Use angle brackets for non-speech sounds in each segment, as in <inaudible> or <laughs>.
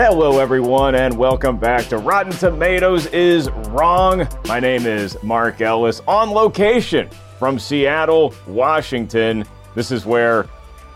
Hello, everyone, and welcome back to Rotten Tomatoes is Wrong. My name is Mark Ellis on location from Seattle, Washington. This is where a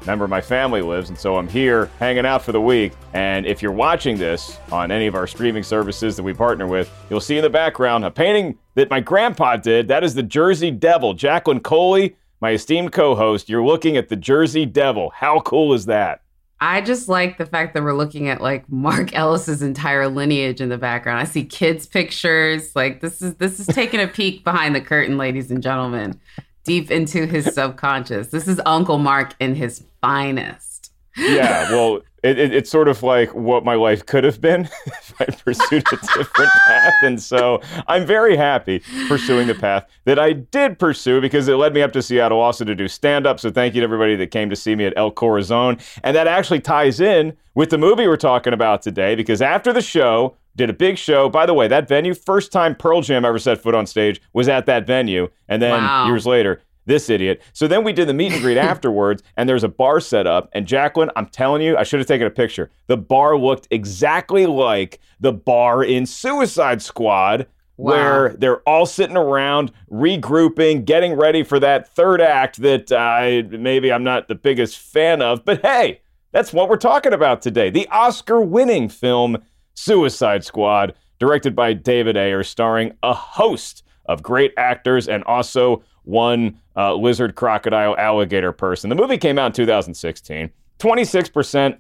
member of my family lives, and so I'm here hanging out for the week. And if you're watching this on any of our streaming services that we partner with, you'll see in the background a painting that my grandpa did. That is the Jersey Devil. Jacqueline Coley, my esteemed co host, you're looking at the Jersey Devil. How cool is that? I just like the fact that we're looking at like Mark <laughs> Ellis's entire lineage in the background. I see kids' pictures. Like this is this is taking a peek behind the curtain, ladies and gentlemen, deep into his subconscious. This is Uncle Mark in his finest. Yeah, well, it, it, it's sort of like what my life could have been <laughs> if I pursued a different <laughs> path. And so I'm very happy pursuing the path that I did pursue because it led me up to Seattle also to do stand up. So thank you to everybody that came to see me at El Corazon. And that actually ties in with the movie we're talking about today because after the show, did a big show. By the way, that venue, first time Pearl Jam ever set foot on stage was at that venue. And then Wow. years later, this idiot. So then we did the meet and greet <laughs> afterwards, and there's a bar set up. And Jacqueline, I'm telling you, I should have taken a picture. The bar looked exactly like the bar in Suicide Squad, Wow. where they're all sitting around, regrouping, getting ready for that third act that I maybe I'm not the biggest fan of. But hey, that's what we're talking about today. The Oscar winning film Suicide Squad, directed by David Ayer, starring a host of great actors and also one uh, lizard, crocodile, alligator person. The movie came out in 2016. 26%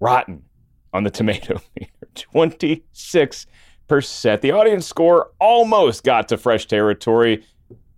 rotten on the tomato <laughs> meter. 26%. The audience score almost got to fresh territory,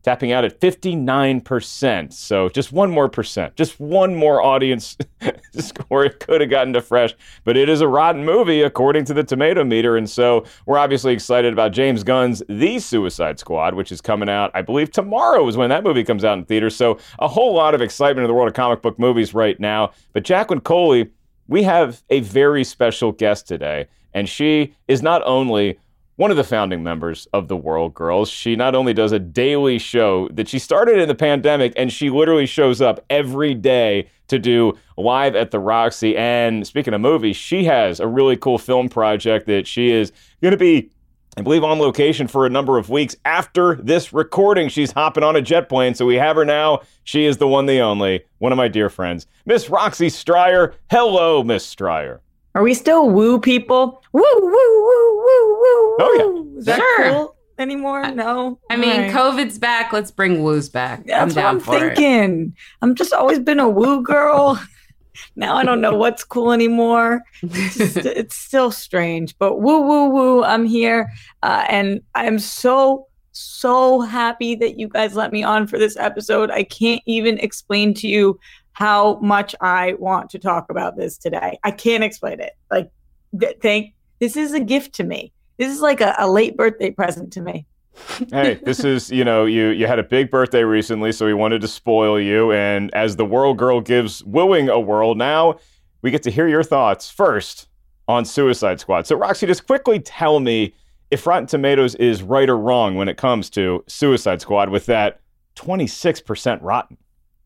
tapping out at 59%. So just one more percent, just one more audience <laughs> score. It could have gotten to fresh, but it is a rotten movie according to the tomato meter. And so we're obviously excited about James Gunn's The Suicide Squad, which is coming out, I believe tomorrow is when that movie comes out in theaters. So a whole lot of excitement in the world of comic book movies right now. But Jacqueline Coley, we have a very special guest today, and she is not only one of the founding members of the World Girls. She not only does a daily show that she started in the pandemic, and she literally shows up every day to do live at the Roxy. And speaking of movies, she has a really cool film project that she is going to be. I believe on location for a number of weeks after this recording. She's hopping on a jet plane, so we have her now. She is the one, the only, one of my dear friends, Miss Roxy Striar. Hello, Miss Striar. Are we still woo people? Woo, woo, woo, woo, woo. Oh, yeah. Is that Sure. cool anymore? No. I mean, All right. COVID's back. Let's bring woos back. I'm That's what down I'm for it. thinking. I'm just always been a woo girl. <laughs> now I don't know what's cool anymore. It's, just- <laughs> it's still strange, but woo, woo, woo. I'm here. Uh, and I'm so, so happy that you guys let me on for this episode. I can't even explain to you how much I want to talk about this today. I can't explain it. Like, th- thank, this is a gift to me. This is like a, a late birthday present to me. <laughs> hey, this is, you know, you you had a big birthday recently, so we wanted to spoil you. And as the world girl gives wooing a whirl, now we get to hear your thoughts first on Suicide Squad. So, Roxy, just quickly tell me if Rotten Tomatoes is right or wrong when it comes to Suicide Squad with that 26% rotten.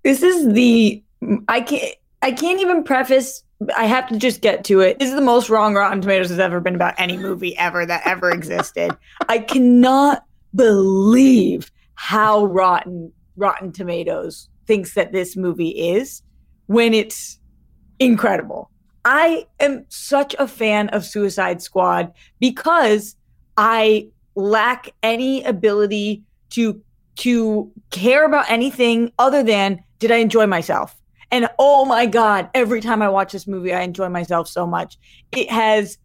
This is the I can't I can't even preface I have to just get to it. This is the most wrong Rotten Tomatoes has ever been about any movie ever that ever existed. I cannot believe how rotten Rotten Tomatoes thinks that this movie is when it's incredible. I am such a fan of Suicide Squad because I lack any ability to to care about anything other than did I enjoy myself? And oh my God, every time I watch this movie, I enjoy myself so much. It has,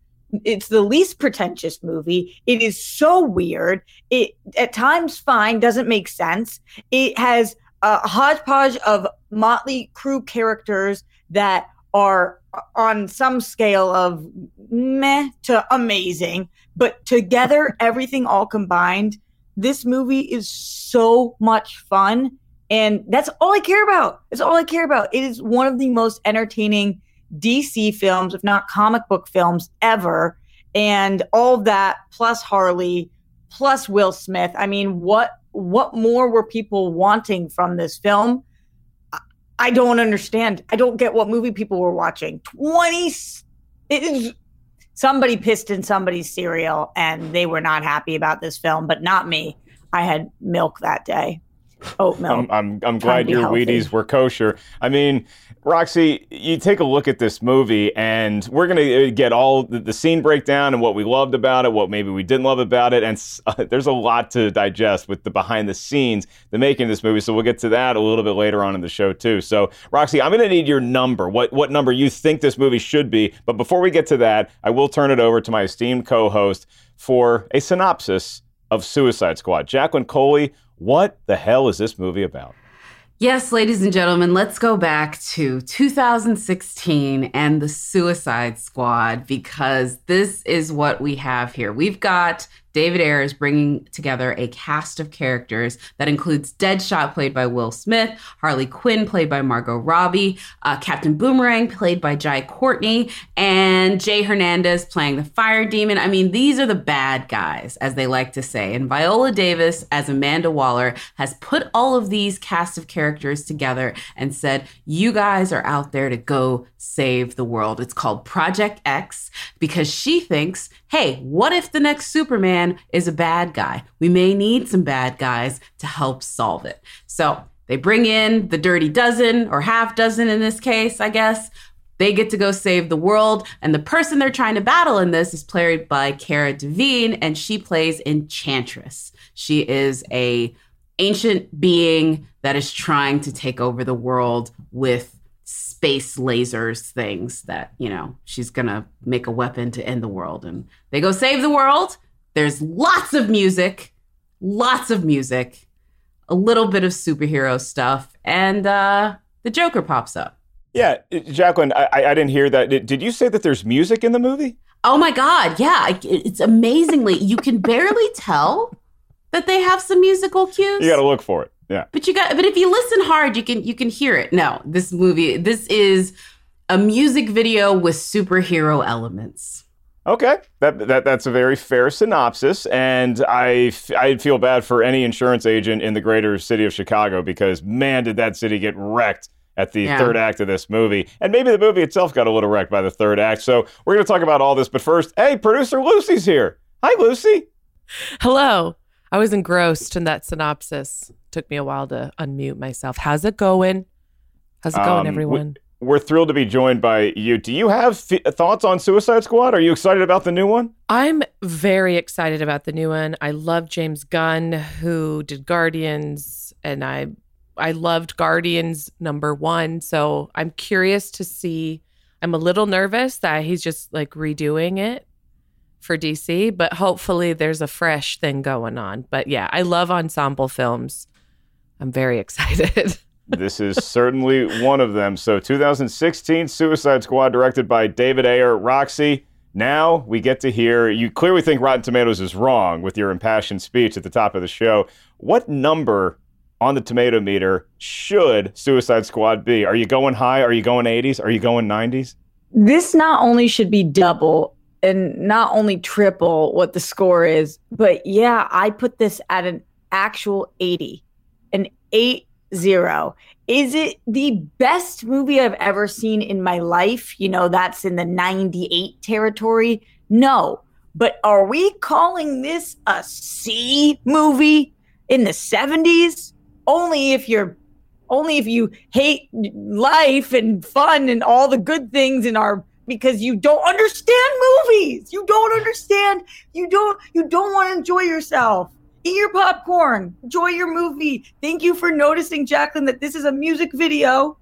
it's the least pretentious movie. It is so weird. It at times fine, doesn't make sense. It has a hodgepodge of motley crew characters that are on some scale of meh to amazing, but together, everything all combined, this movie is so much fun. And that's all I care about. It's all I care about. It is one of the most entertaining DC films, if not comic book films, ever. And all that plus Harley, plus Will Smith. I mean, what what more were people wanting from this film? I don't understand. I don't get what movie people were watching. 20 it is somebody pissed in somebody's cereal and they were not happy about this film, but not me. I had milk that day. Oat milk. I'm, I'm, I'm glad your healthy. Wheaties were kosher. I mean, Roxy, you take a look at this movie, and we're going to uh, get all the, the, scene breakdown and what we loved about it, what maybe we didn't love about it. And uh, <laughs> there's a lot to digest with the behind the scenes, the making of this movie. So we'll get to that a little bit later on in the show, too. So, Roxy, I'm going to need your number, what, what number you think this movie should be. But before we get to that, I will turn it over to my esteemed co host for a synopsis of Suicide Squad. Jacqueline Coley, what the hell is this movie about? Yes, ladies and gentlemen, let's go back to 2016 and the Suicide Squad because this is what we have here. We've got David Ayers bringing together a cast of characters that includes Deadshot, played by Will Smith, Harley Quinn, played by Margot Robbie, uh, Captain Boomerang, played by Jai Courtney, and Jay Hernandez playing the Fire Demon. I mean, these are the bad guys, as they like to say. And Viola Davis, as Amanda Waller, has put all of these cast of characters together and said, You guys are out there to go save the world. It's called Project X because she thinks, hey, what if the next Superman is a bad guy? We may need some bad guys to help solve it. So they bring in the dirty dozen or half dozen in this case, I guess. They get to go save the world. And the person they're trying to battle in this is played by Cara Delevingne, and she plays Enchantress. She is a ancient being that is trying to take over the world with space lasers things that, you know, she's going to make a weapon to end the world. And they go save the world. There's lots of music, lots of music, a little bit of superhero stuff, and uh, the Joker pops up. Yeah, Jacqueline, I, I didn't hear that. Did, did you say that there's music in the movie? Oh my God, yeah. It's amazingly, you can barely tell that they have some musical cues. You got to look for it. Yeah. But you got but if you listen hard, you can you can hear it. No, this movie this is a music video with superhero elements. Okay, that, that that's a very fair synopsis, and I I feel bad for any insurance agent in the greater city of Chicago because man, did that city get wrecked at the yeah. third act of this movie, and maybe the movie itself got a little wrecked by the third act. So we're going to talk about all this, but first, hey, producer Lucy's here. Hi, Lucy. Hello. I was engrossed in that synopsis. Took me a while to unmute myself. How's it going? How's it going, um, everyone? We're thrilled to be joined by you. Do you have f- thoughts on Suicide Squad? Are you excited about the new one? I'm very excited about the new one. I love James Gunn, who did Guardians, and I I loved Guardians number one. So I'm curious to see. I'm a little nervous that he's just like redoing it for DC, but hopefully there's a fresh thing going on. But yeah, I love ensemble films. I'm very <laughs> excited. this is certainly one of them. So 2016 Suicide Squad directed by David Ayer, Roxy. Now we get to hear you clearly think Rotten Tomatoes is wrong with your impassioned speech at the top of the show. What number on the tomato meter should Suicide Squad be? Are you going high? Are you going 80s? Are you going 90s? This not only should be double and not only triple what the score is, but yeah, I put this at an actual 80, 8 0. Is it the best movie I've ever seen in my life? You know, that's in the 98 territory. No. But are we calling this a C movie in the 70s? Only if you're only if you hate life and fun and all the good things in our because you don't understand movies. You don't understand. You don't you don't want to enjoy yourself. Eat your popcorn. Enjoy your movie. Thank you for noticing, Jacqueline, that this is a music video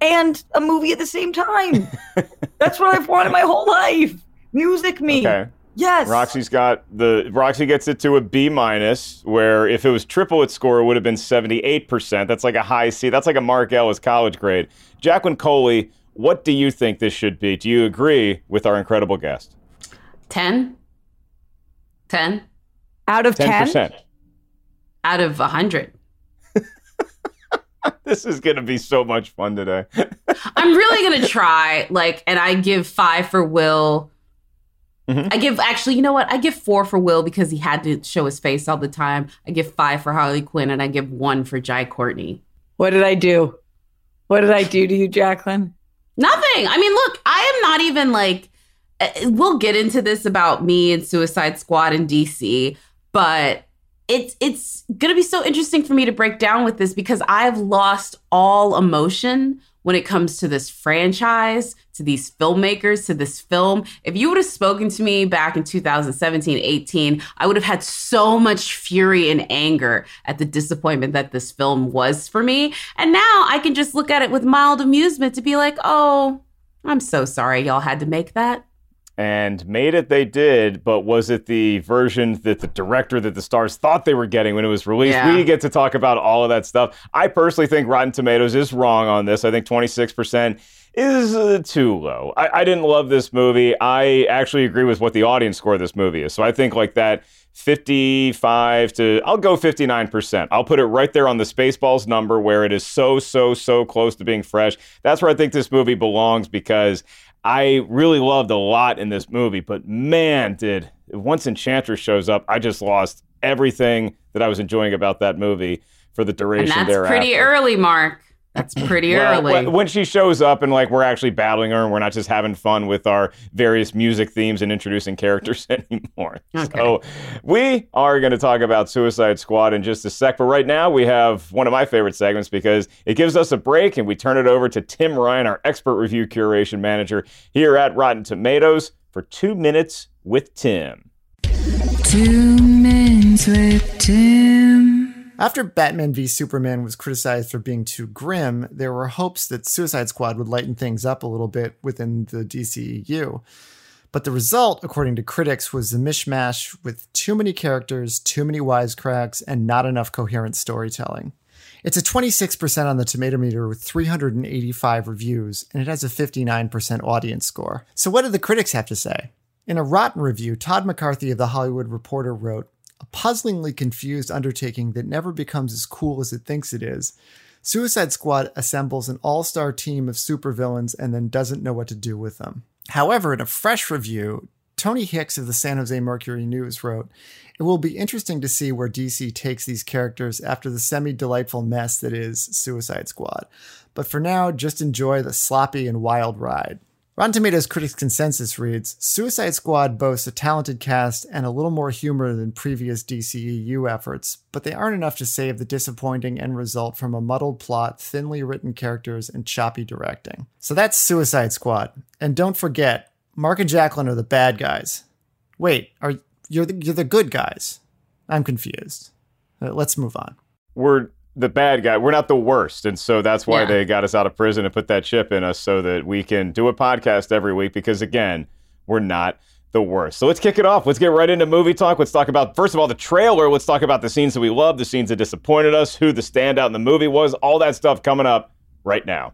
and a movie at the same time. <laughs> That's what I've wanted my whole life. Music me. Okay. Yes. Roxy's got the Roxy gets it to a B minus, where if it was triple its score, it would have been 78%. That's like a high C. That's like a Mark Ellis college grade. Jacqueline Coley, what do you think this should be? Do you agree with our incredible guest? 10? 10 Out of 10? 10%. Out of 100. <laughs> This is going to be so much fun today. <laughs> I'm really going to try. Like, and I give five for Will. Mhm. I give, actually, you know what? I give four for Will because he had to show his face all the time. I give five for Harley Quinn and I give one for Jai Courtney. What did I do? What did I do to you, Jacqueline? Nothing. I mean, look, I am not even like, uh, we'll get into this about me and Suicide Squad in DC, but it's it's gonna be so interesting for me to break down with this because I've lost all emotion when it comes to this franchise, to these filmmakers, to this film. If you would have spoken to me back in 2017, 18, I would have had so much fury and anger at the disappointment that this film was for me. And now I can just look at it with mild amusement to be like, oh, I'm so sorry y'all had to make that. And made it they did, but was it the version that the director that the stars thought they were getting when it was released? Yeah. We get to talk about all of that stuff. I personally think Rotten Tomatoes is wrong on this. I think 26% is uh, too low. I, I didn't love this movie. I actually agree with what the audience score of this movie is. So I think like that 55 to I'll go 59%. I'll put it right there on the Spaceballs number where it is so so so close to being fresh. That's where I think this movie belongs because I really loved a lot in this movie, but man, did once Enchantress shows up, I just lost everything that I was enjoying about that movie for the duration And that's thereafter. pretty early, Mark. That's <laughs> pretty Well, early. wh- When she shows up and like we're actually battling her and we're not just having fun with our various music themes and introducing characters <laughs> anymore. Okay. So we are going to talk about Suicide Squad in just a sec. But right now we have one of my favorite segments because it gives us a break and we turn it over to Tim Ryan, our expert review curation manager here at Rotten Tomatoes for two minutes with Tim. Two Minutes with Tim. After Batman v Superman was criticized for being too grim, there were hopes that Suicide Squad would lighten things up a little bit within the DCEU. But the result, according to critics, was a mishmash with too many characters, too many wisecracks, and not enough coherent storytelling. It's a 26% on the tomato meter with 385 reviews, and it has a 59% audience score. So, what did the critics have to say? In a rotten review, Todd McCarthy of The Hollywood Reporter wrote, a puzzlingly confused undertaking that never becomes as cool as it thinks it is. Suicide Squad assembles an all star team of supervillains and then doesn't know what to do with them. However, in a fresh review, Tony Hicks of the San Jose Mercury News wrote, It will be interesting to see where DC takes these characters after the semi delightful mess that is Suicide Squad. But for now, just enjoy the sloppy and wild ride. Rotten Tomatoes critics' consensus reads Suicide Squad boasts a talented cast and a little more humor than previous DCEU efforts, but they aren't enough to save the disappointing end result from a muddled plot, thinly written characters, and choppy directing. So that's Suicide Squad. And don't forget, Mark and Jacqueline are the bad guys. Wait, are you're the, you're the good guys? I'm confused. Let's move on. We're the bad guy. We're not the worst. And so that's why Yeah. they got us out of prison and put that chip in us so that we can do a podcast every week because, again, we're not the worst. So let's kick it off. Let's get right into movie talk. Let's talk about, first of all, the trailer. Let's talk about the scenes that we loved, the scenes that disappointed us, who the standout in the movie was, all that stuff coming up right now.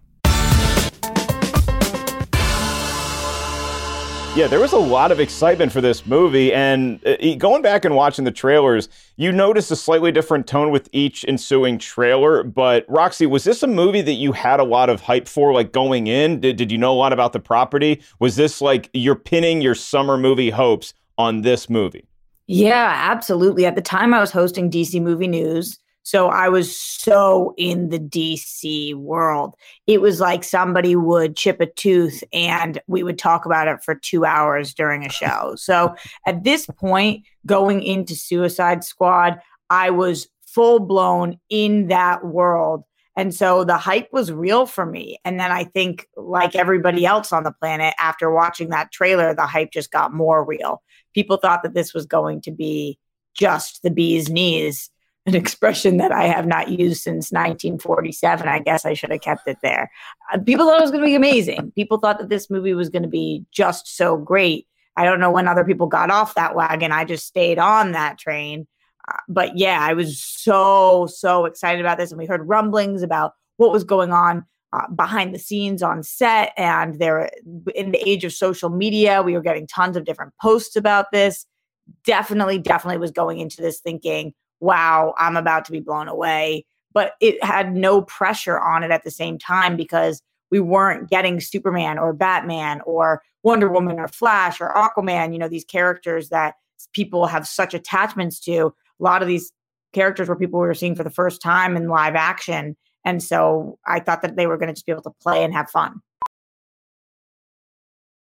Yeah, there was a lot of excitement for this movie, and uh, going back and watching the trailers, you noticed a slightly different tone with each ensuing trailer. But Roxy, was this a movie that you had a lot of hype for, like going in? Did, did you know a lot about the property? Was this like you're pinning your summer movie hopes on this movie? Yeah, absolutely. At the time, I was hosting DC Movie News. So I was so in the DC world. It was like somebody would chip a tooth and we would talk about it for two hours during a show. <laughs> So at this point, going into Suicide Squad, I was full blown in that world. And so the hype was real for me. And then I think, like everybody else on the planet, after watching that trailer, the hype just got more real. People thought that this was going to be just the bee's knees, an expression that I have not used since 1947. I guess I should have kept it there. Uh, people thought it was going to be amazing. People thought that this movie was going to be just so great. I don't know when other people got off that wagon. I just stayed on that train. Uh, but yeah, I was so, so excited about this. And we heard rumblings about what was going on uh, behind the scenes on set. And there, in the age of social media, we were getting tons of different posts about this. Definitely, definitely was going into this thinking, wow, I'm about to be blown away. But it had no pressure on it at the same time because we weren't getting Superman or Batman or Wonder Woman or Flash or Aquaman, you know, these characters that people have such attachments to. A lot of these characters were people we were seeing for the first time in live action. And so I thought that they were going to just be able to play and have fun.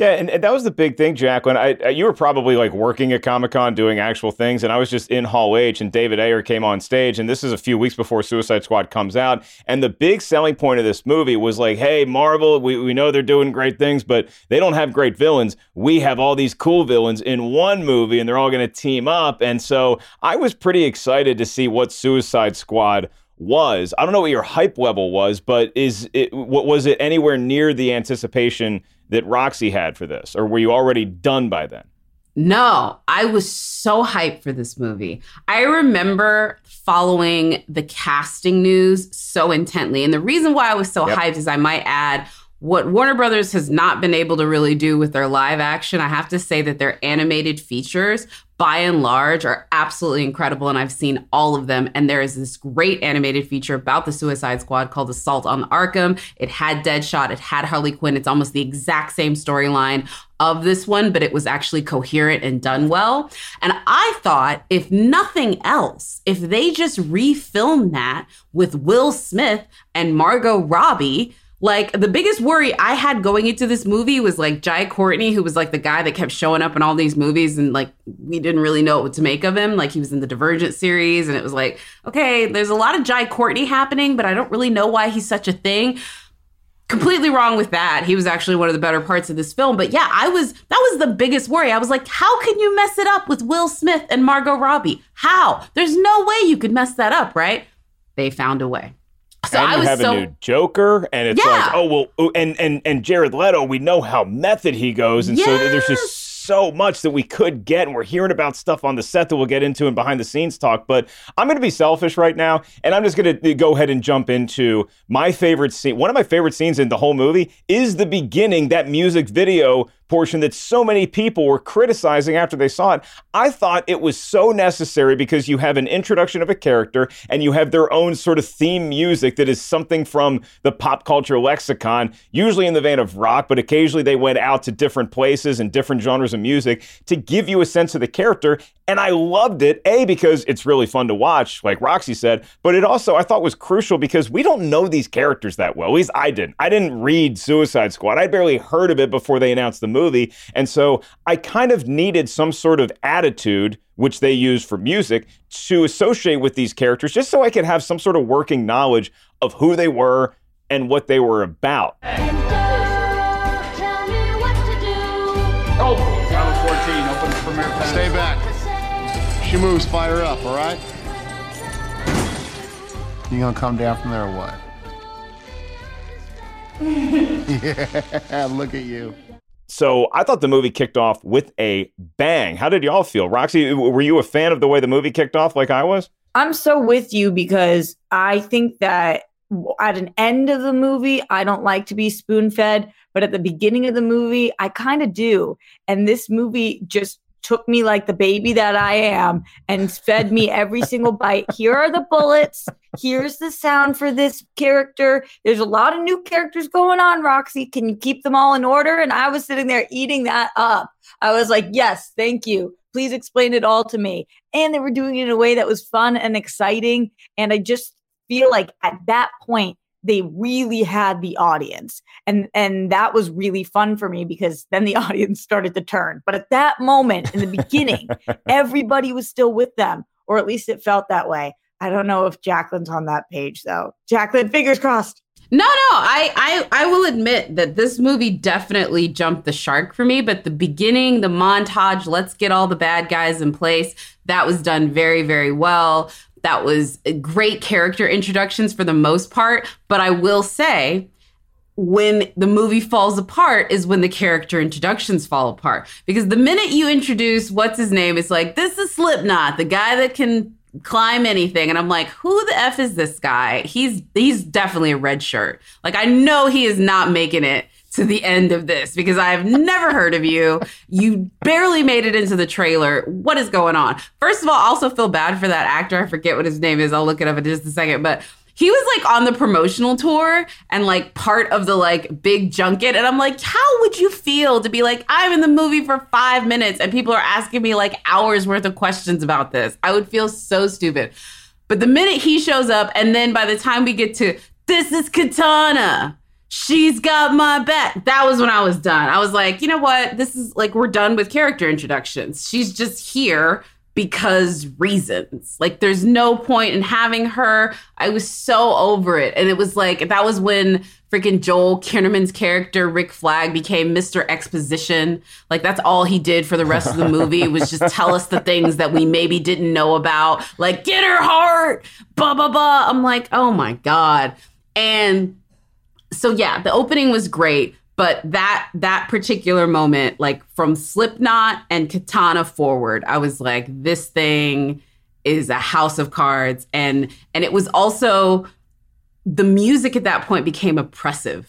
Yeah, and, and, that was the big thing, Jacqueline. I, I, you were probably like working at Comic Con doing actual things, and I was just in Hall H, and David Ayer came on stage, and this is a few weeks before Suicide Squad comes out. And the big selling point of this movie was like, hey, Marvel, we, we know they're doing great things, but they don't have great villains. We have all these cool villains in one movie, and they're all going to team up. And so I was pretty excited to see what Suicide Squad was. I don't know what your hype level was, but is it was it anywhere near the anticipation that Roxy had for this, or were you already done by then? No, I was so hyped for this movie. I remember following the casting news so intently. And the reason why I was so yep. hyped is I might add what Warner Brothers has not been able to really do with their live action. I have to say that their animated features by and large are absolutely incredible and I've seen all of them and there is this great animated feature about the Suicide Squad called Assault on Arkham. It had Deadshot, it had Harley Quinn. It's almost the exact same storyline of this one, but it was actually coherent and done well. And I thought if nothing else, if they just refilmed that with Will Smith and Margot Robbie, like the biggest worry I had going into this movie was like Jai Courtney, who was like the guy that kept showing up in all these movies, and like we didn't really know what to make of him. Like he was in the Divergent series, and it was like, okay, there's a lot of Jai Courtney happening, but I don't really know why he's such a thing. Completely wrong with that. He was actually one of the better parts of this film. But yeah, I was that was the biggest worry. I was like, how can you mess it up with Will Smith and Margot Robbie? How? There's no way you could mess that up, right? They found a way. So and I you have so, a new Joker, and it's yeah. like, oh well, oh, and and and Jared Leto, we know how method he goes, and yes. so there's just so much that we could get, and we're hearing about stuff on the set that we'll get into in behind the scenes talk. But I'm going to be selfish right now, and I'm just going to uh, go ahead and jump into my favorite scene. One of my favorite scenes in the whole movie is the beginning, that music video portion that so many people were criticizing after they saw it. I thought it was so necessary because you have an introduction of a character and you have their own sort of theme music that is something from the pop culture lexicon, usually in the vein of rock, but occasionally they went out to different places and different genres of music to give you a sense of the character. And I loved it, A, because it's really fun to watch, like Roxy said, but it also I thought was crucial because we don't know these characters that well. At least I didn't. I didn't read Suicide Squad. I barely heard of it before they announced the movie movie. And so I kind of needed some sort of attitude, which they use for music, to associate with these characters, just so I could have some sort of working knowledge of who they were and what they were about. Oh, 14, open premiere Stay back. She moves, fire up, all right? You gonna come down from there or what? <laughs> yeah, look at you. So I thought the movie kicked off with a bang. How did y'all feel? Roxy, were you a fan of the way the movie kicked off like I was? I'm so with you because I think that at an end of the movie, I don't like to be spoon fed, but at the beginning of the movie, I kind of do. And this movie just took me like the baby that I am and fed me every single bite. Here are the bullets. Here's the sound for this character. There's a lot of new characters going on, Roxy. Can you keep them all in order? And I was sitting there eating that up. I was like, yes, thank you. Please explain it all to me. And they were doing it in a way that was fun and exciting. And I just feel like at that point, they really had the audience. And and that was really fun for me because then the <laughs> audience started to turn. But at that moment in the beginning, <laughs> everybody was still with them, or at least it felt that way. I don't know if Jacqueline's on that page though. Jacqueline, fingers crossed. No, no, I, I, I will admit that this movie definitely jumped the shark for me. But the beginning, the montage, let's get all the bad guys in place, that was done very, very well. That was great character introductions for the most part. But I will say, when the movie falls apart is when the character introductions fall apart. Because the minute you introduce what's his name, it's like, this is Slipknot, the guy that can climb anything and i'm like who the f is this guy he's he's definitely a red shirt like i know he is not making it to the end of this because i've never heard of you. You barely made it into the trailer. What is going on? First of all I also feel bad for that actor. I forget what his name is. I'll look it up in just a second. But he was like on the promotional tour and like part of the like big junket. And i'm like how would you feel to be like i'm in the movie for five minutes and people are asking me like hours worth of questions about this? I would feel so stupid. But the minute he shows up and then by the time we get to this is katana she's got my back that was when i was done i was like you know what this is like we're done with character introductions she's just here because reasons. Like there's no point in having her. I was so over it. And it was like that was when freaking Joel Kinnaman's character Rick Flag became Mr. Exposition. Like that's all he did for the rest of the movie was just <laughs> tell us the things that we maybe didn't know about. Like get her heart, blah blah blah. I'm like, "Oh my god." And so yeah, the opening was great but that that particular moment like from slipknot and katana forward i was like this thing is a house of cards. And and it was also the music at that point became oppressive.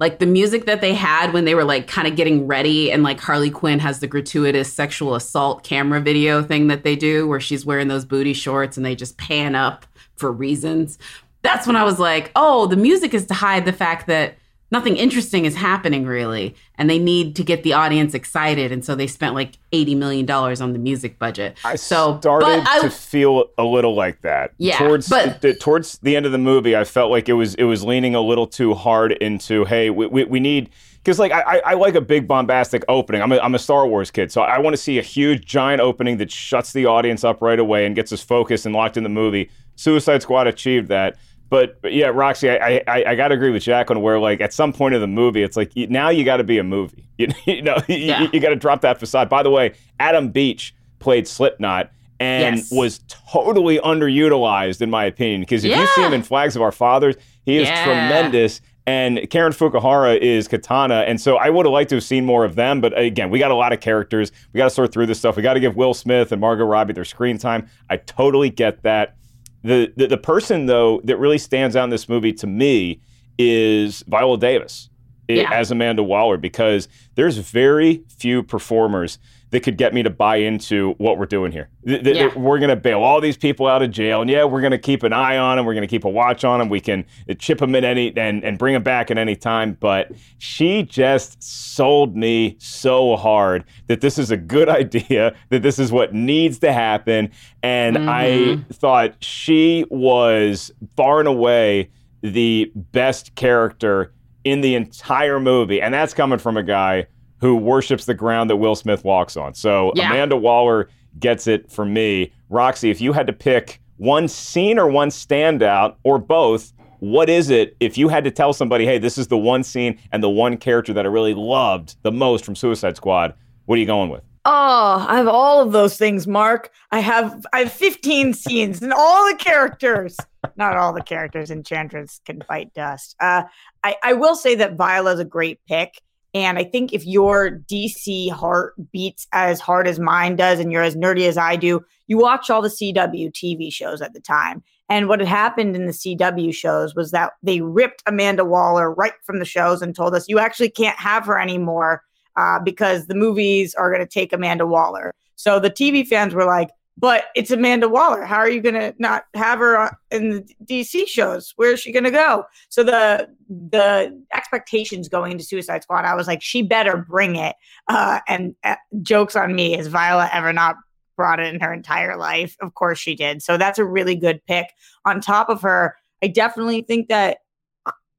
Like the music that they had when they were like kind of getting ready and like harley quinn has the gratuitous sexual assault camera video thing that they do where she's wearing those booty shorts and they just pan up for reasons that's when i was like oh the music is to hide the fact that nothing interesting is happening really. And they need to get the audience excited. And so they spent like 80 million dollars on the music budget. I so started I, to feel a little like that. Yeah, towards but- the, towards the end of the movie i felt like it was it was leaning a little too hard into hey we, we, we need because like I, I I like a big bombastic opening. I'm a, I'm a star wars kid so i want to see a huge giant opening that shuts the audience up right away and gets us focused and locked in the movie. Suicide squad achieved that but, but yeah, Roxy, I, I I gotta agree with Jack Jacqueline. Where like at some point of the movie, it's like now you got to be a movie. <laughs> You, you know, you, Yeah. you got to drop that facade. By the way, Adam Beach played Slipknot and Yes. was totally underutilized in my opinion. Because if you see him in Flags of Our Fathers, he is Yeah. tremendous. And Karen Fukuhara is Katana, and so I would have liked to have seen more of them. But again, we got a lot of characters. We got to sort through this stuff. We got to give Will Smith and Margot Robbie their screen time. I totally get that. The, the the person though that really stands out in this movie to me is Viola Davis Yeah. as Amanda Waller because there's very few performers that could get me to buy into what we're doing here. Th- th- Yeah. We're going to bail all these people out of jail, and yeah, we're going to keep an eye on them. We're going to keep a watch on them. We can uh, chip them at any and and bring them back at any time. But she just sold me so hard that this is a good <laughs> idea. That this is what needs to happen, and I thought she was far and away the best character in the entire movie, and that's coming from a guy who worships the ground that Will Smith walks on. So Yeah. Amanda Waller gets it for me. Roxy, if you had to pick one scene or one standout or both, what is it if you had to tell somebody, hey, this is the one scene and the one character that I really loved the most from Suicide Squad? What are you going with? Oh, I have all of those things, Mark. I have I have 15 <laughs> scenes and all the characters. Not all the characters. Enchantress can fight dust. Uh, I, I will say that Viola is a great pick. And I think if your DC heart beats as hard as mine does and you're as nerdy as I do, you watch all the CW TV shows at the time. And what had happened in the CW shows was that they ripped Amanda Waller right from the shows and told us you actually can't have her anymore uh, because the movies are going to take Amanda Waller. So the TV fans were like, but it's Amanda Waller. How are you going to not have her in the DC shows? Where is she going to go? So the the expectations going into Suicide Squad, I was like, she better bring it. Uh, and uh, jokes on me, has Viola ever not brought it in her entire life? Of course she did. So that's a really good pick. On top of her, I definitely think that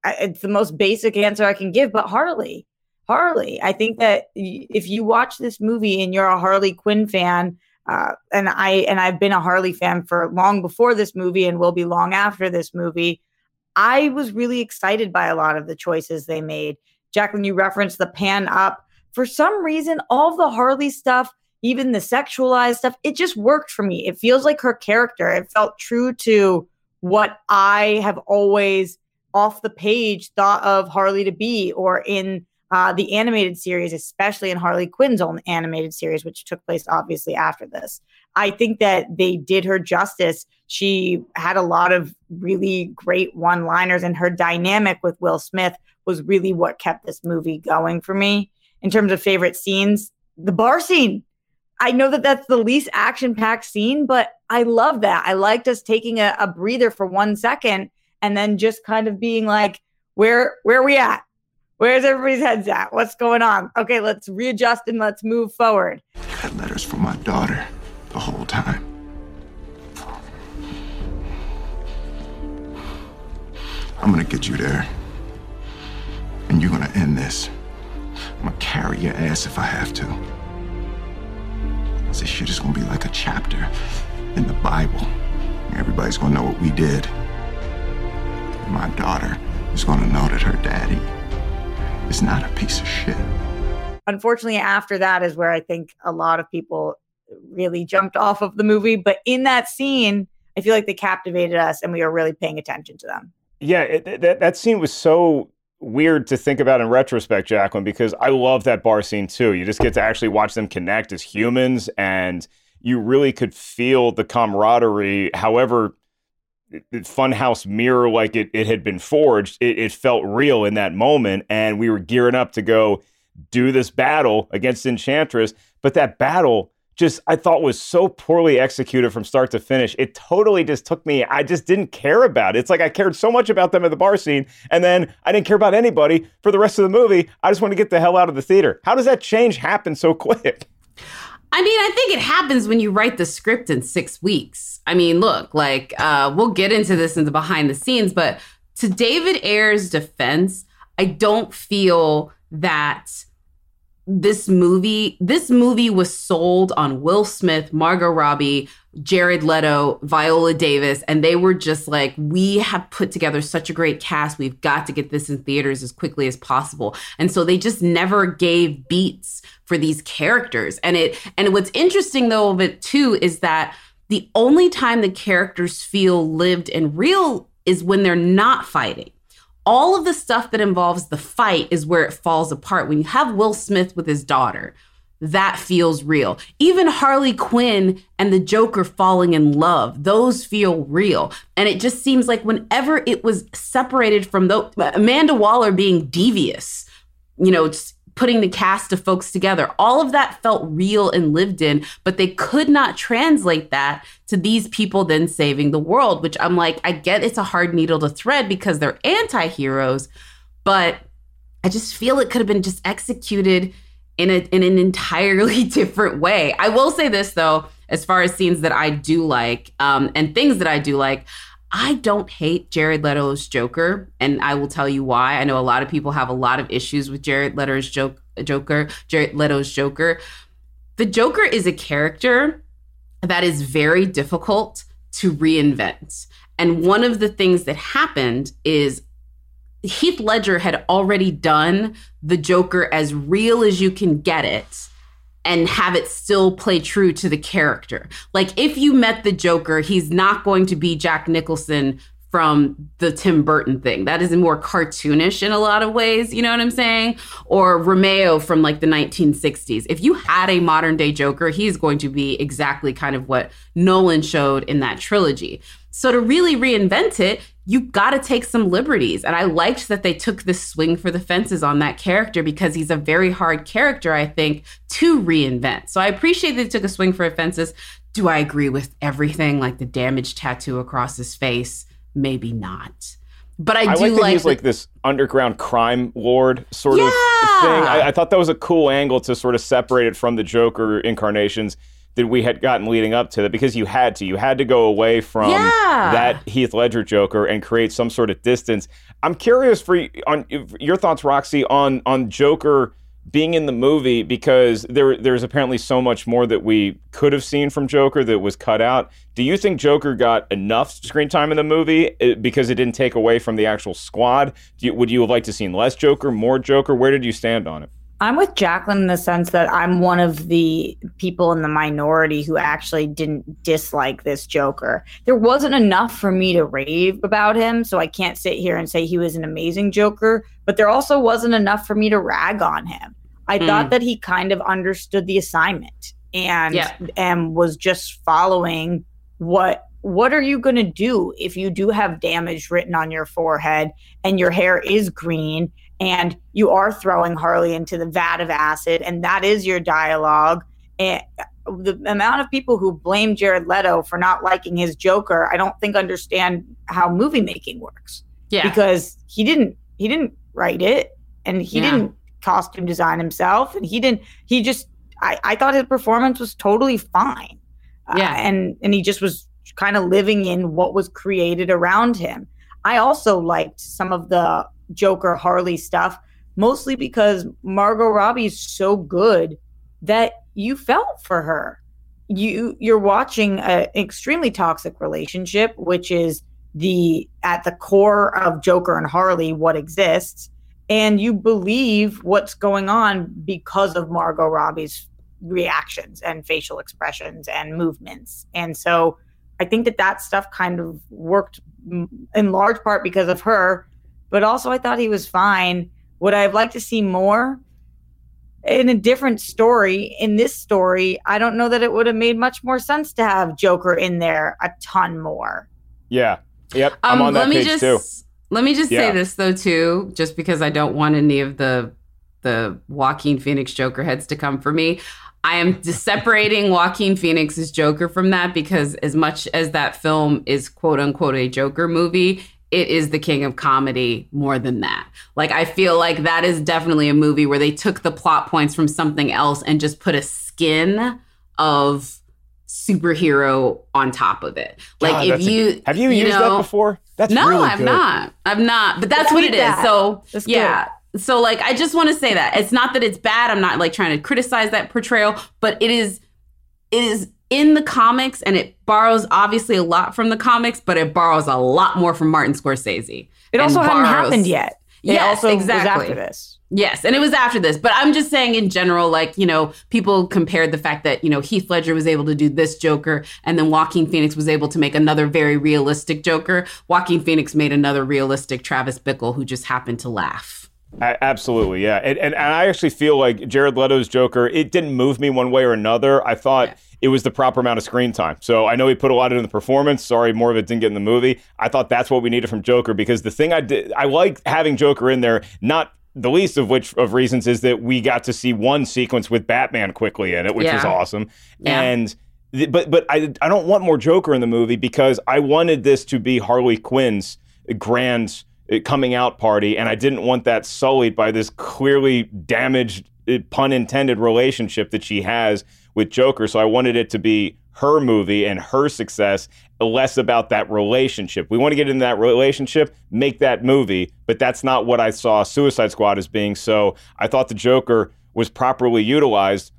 it's the most basic answer I can give, but Harley. Harley. I think that if you watch this movie and you're a Harley Quinn fan, uh, and I and I've been a Harley fan for long before this movie and will be long after this movie. I was really excited by a lot of the choices they made. Jacqueline, you referenced the pan up. For some reason, all the Harley stuff, even the sexualized stuff, it just worked for me. It feels like her character. It felt true to what I have always off the page thought of Harley to be, or in uh, the animated series, especially in Harley Quinn's own animated series, which took place obviously after this. I think that they did her justice. She had a lot of really great one liners, and her dynamic with Will Smith was really what kept this movie going for me. In terms of favorite scenes, the bar scene. I know that that's the least action packed scene, but I love that. I liked us taking a, a breather for one second and then just kind of being like, where where are we at? Where's everybody's heads at? What's going on? Okay, let's readjust and let's move forward. I had letters from my daughter the whole time. I'm gonna get you there. And you're gonna end this. I'm gonna carry your ass if I have to. This shit is gonna be like a chapter in the Bible. Everybody's gonna know what we did. My daughter is gonna know that her daddy is not a piece of shit. Unfortunately, after that is where I think a lot of people really jumped off of the movie. But in that scene, I feel like they captivated us and we were really paying attention to them. Yeah, it, that, that scene was so weird to think about in retrospect, Jacqueline, because I love that bar scene too. You just get to actually watch them connect as humans and you really could feel the camaraderie, however funhouse mirror like it, it had been forged? It, it, felt real in that moment and we were gearing up to go do this battle against enchantress. But that battle just i thought was so poorly executed from start to finish. It totally just took me i just didn't care about it. It's like i cared so much about them at the bar scene and then i didn't care about anybody for the rest of the movie. I just want to get the hell out of the theater. How does that change happen so quick I mean, I think it happens when you write the script in six weeks. I mean, look, like uh, we'll get into this in the behind the scenes, but to David Ayer's defense, I don't feel that this movie this movie was sold on Will Smith, Margot Robbie, Jared Leto, Viola Davis, and they were just like, we have put together such a great cast. We've got to get this in theaters as quickly as possible. And so they just never gave beats for these characters. And it and what's interesting though of it too is that the only time the characters feel lived and real is when they're not fighting all of the stuff that involves the fight is where it falls apart. When you have Will Smith with his daughter, that feels real. Even Harley Quinn and the Joker falling in love, those feel real. And it just seems like whenever it was separated from the Amanda Waller being devious, you know, putting the cast of folks together. All of that felt real and lived in, but they could not translate that to these people then saving the world, which I'm like, I get it's a hard needle to thread because they're anti heroes, but I just feel it could have been just executed in, a, in an entirely <laughs> different way. I will say this though, as far as scenes that I do like um, and things that I do like, I don't hate Jared Leto's Joker, and I will tell you why. I know a lot of people have a lot of issues with Jared Leto's joke, Joker, Jared Leto's Joker. The Joker is a character that is very difficult to reinvent. And one of the things that happened is Heath Ledger had already done the Joker as real as you can get it and have it still play true to the character. Like if you met the Joker, he's not going to be Jack Nicholson from the Tim Burton thing. That is more cartoonish in a lot of ways, you know what I'm saying? Or Romero from like the 1960s. If you had a modern day Joker, he's going to be exactly kind of what Nolan showed in that trilogy. So to really reinvent it, you got to take some liberties. And I liked that they took this swing for the fences on that character because he's a very hard character, I think, to reinvent. So I appreciate they took a swing for the fences. Do I agree with everything, like the damaged tattoo across his face? Maybe not. But I, I do like that like he's like this underground crime lord sort Yeah! of thing. I, I thought that was a cool angle to sort of separate it from the Joker incarnations that we had gotten leading up to that because you had to. You had to go away from Yeah. that Heath Ledger Joker and create some sort of distance. I'm curious for on your thoughts, Roxy, on on Joker being in the movie because there there's apparently so much more that we could have seen from Joker that was cut out. Do you think Joker got enough screen time in the movie uh, because it didn't take away from the actual squad? You, would you have liked to seen less Joker, more Joker? Where did you stand on it? I'm with Jacqueline in the sense that I'm one of the people in the minority who actually didn't dislike this Joker. There wasn't enough for me to rave about him, so I can't sit here and say he was an amazing Joker, but there also wasn't enough for me to rag on him. I Mm. thought that he kind of understood the assignment and Yeah. and was just following what what are you going to do if you do have damage written on your forehead and your hair is green and you are throwing Harley into the vat of acid and that is your dialogue and the amount of people who blame Jared Leto for not liking his Joker I don't think understand how movie making works Yeah. because he didn't he didn't write it and he Yeah. didn't costume design himself and he didn't he just I, I thought his performance was totally fine Uh, Yeah. and and he just was kind of living in what was created around him i also liked some of the joker harley stuff mostly because margot robbie's so good that you felt for her. You you're watching an extremely toxic relationship which is the at the core of joker and harley what exists. And you believe what's going on because of margot robbie's reactions and facial expressions and movements. And so i think that that stuff kind of worked in large part because of her but also i thought he was fine would i have liked to see more in a different story in this story i don't know that it would have made much more sense to have joker in there a ton more Yeah. Yep. I'm Um, on that let me page just too. let me just Yeah. say this though too, just because I don't want any of the the Joaquin Phoenix Joker heads to come for me. I am separating Joaquin Phoenix's Joker from that because as much as that film is quote unquote a Joker movie, it is the king of comedy more than that. Like I feel like that is definitely a movie where they took the plot points from something else and just put a skin of superhero on top of it. Like God, if that's a- you have you, you used know, that before? That's no, really I'm good. not. I'm not. But that's I what need it is. So That's yeah. So like I just want to say that. It's not that it's bad. I'm not like trying to criticize that portrayal, but it is it is in the comics and it borrows obviously a lot from the comics, but it borrows a lot more from Martin Scorsese. it also And hadn't happened yet it Yes, also exactly. was after this Yes, and it was after this. But I'm just saying in general, like, you know, people compared the fact that, you know, Heath Ledger was able to do this Joker and then Joaquin Phoenix was able to make another very realistic Joker. Joaquin Phoenix made another realistic Travis Bickle who just happened to laugh. A- absolutely, yeah. And, and, and I actually feel like Jared Leto's Joker, it didn't move me one way or another. I thought it was the proper amount of screen time. So I know he put a lot into the performance. Sorry, more of it didn't get in the movie. I thought that's what we needed from Joker because the thing I did, I like having Joker in there, not the least of which of reasons is that we got to see one sequence with Batman quickly in it, which was awesome. Yeah. And but but I I don't want more Joker in the movie because I wanted this to be Harley Quinn's grand uh, coming out party, and I didn't want that sullied by this clearly damaged, uh, pun intended, relationship that she has with Joker. So I wanted it to be her movie and her success, less about that relationship. We want to get into that relationship, make that movie, but that's not what I saw Suicide Squad as being. So I thought the Joker was properly utilized.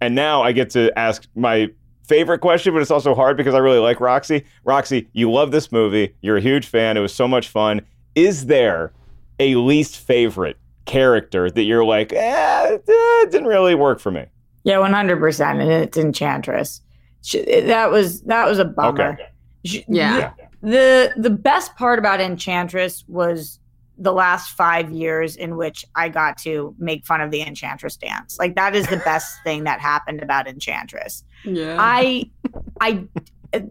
And now I get to ask my favorite question, but it's also hard because I really like Roxy. Roxy, you love this movie. You're a huge fan. It was so much fun. Is there a least favorite character that you're like, eh, it didn't really work for me? Yeah, one hundred percent, and it's Enchantress. Sh- That was that was a bummer. Okay. Sh- Yeah. the the best part about Enchantress was the last five years in which I got to make fun of the Enchantress dance. Like that is the <laughs> best thing that happened about Enchantress. Yeah. I I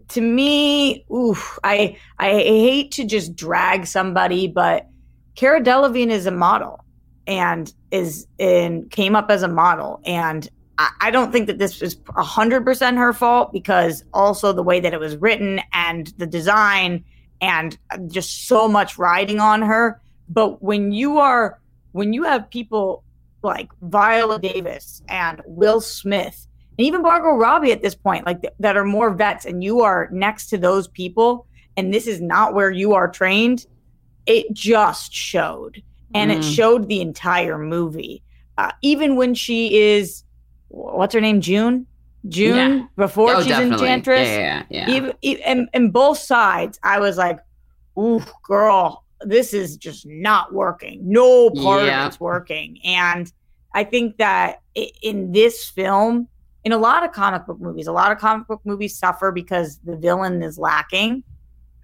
to me, oof, I I hate to just drag somebody, but Cara Delevingne is a model and is in came up as a model and I, I don't think that this is hundred percent her fault because also the way that it was written and the design and just so much riding on her. But when you are when you have people like Viola Davis and Will Smith and even Margot Robbie at this point, like th- that are more vets, and you are next to those people, and this is not where you are trained. It just showed, and it Mm. showed the entire movie. Uh, even when she is, what's her name, June, June Yeah. before Oh, she's definitely. Enchantress. Yeah, yeah, yeah. Even, e- and, and both sides, I was like, "Ooh, girl, this is just not working. No part Yeah. of it's working." And I think that in this film, in a lot of comic book movies, a lot of comic book movies suffer because the villain is lacking.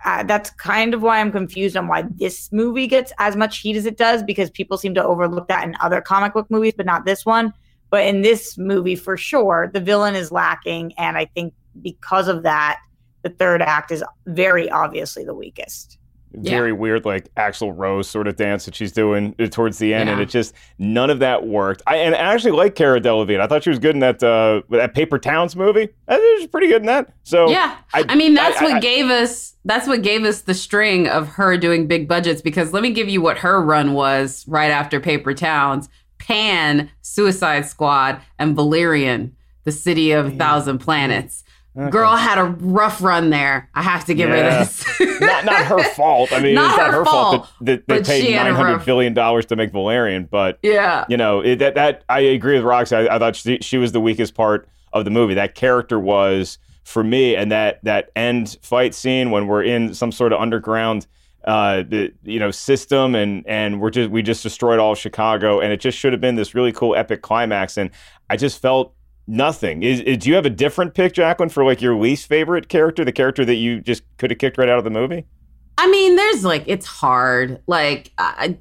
Uh, that's kind of why I'm confused on why this movie gets as much heat as it does because people seem to overlook that in other comic book movies, but not this one. But in this movie, for sure, the villain is lacking. And I think because of that, the third act is very obviously the weakest. very weird like Axl Rose sort of dance that she's doing uh, towards the end, and Yeah. it just none of that worked. I and I actually like Cara Delevingne. I thought she was good in that uh, that Paper Towns movie. I think she's pretty good in that. So yeah, I, mean that's I- what I- gave us that's what gave us the string of her doing big budgets. Because let me give you what her run was right after Paper Towns: Pan, Suicide Squad, and Valerian, the City of a Thousand Planets. Girl had a rough run there. I have to give her Yeah. this. <laughs> not not her <laughs> fault. I mean, Not it's not her her fault, fault, that, that they paid nine hundred billion dollars to make Valerian. But Yeah. you know it, that that I agree with Roxy. I, I thought she, she was the weakest part of the movie. That character was for me, and that that end fight scene when we're in some sort of underground. Uh, the you know system and and we're just we just destroyed all of Chicago and it just should have been this really cool epic climax and I just felt nothing. Is, is do you have a different pick, Jacqueline, for like your least favorite character, the character that you just could have kicked right out of the movie? I mean, there's like it's hard. Like I, <laughs>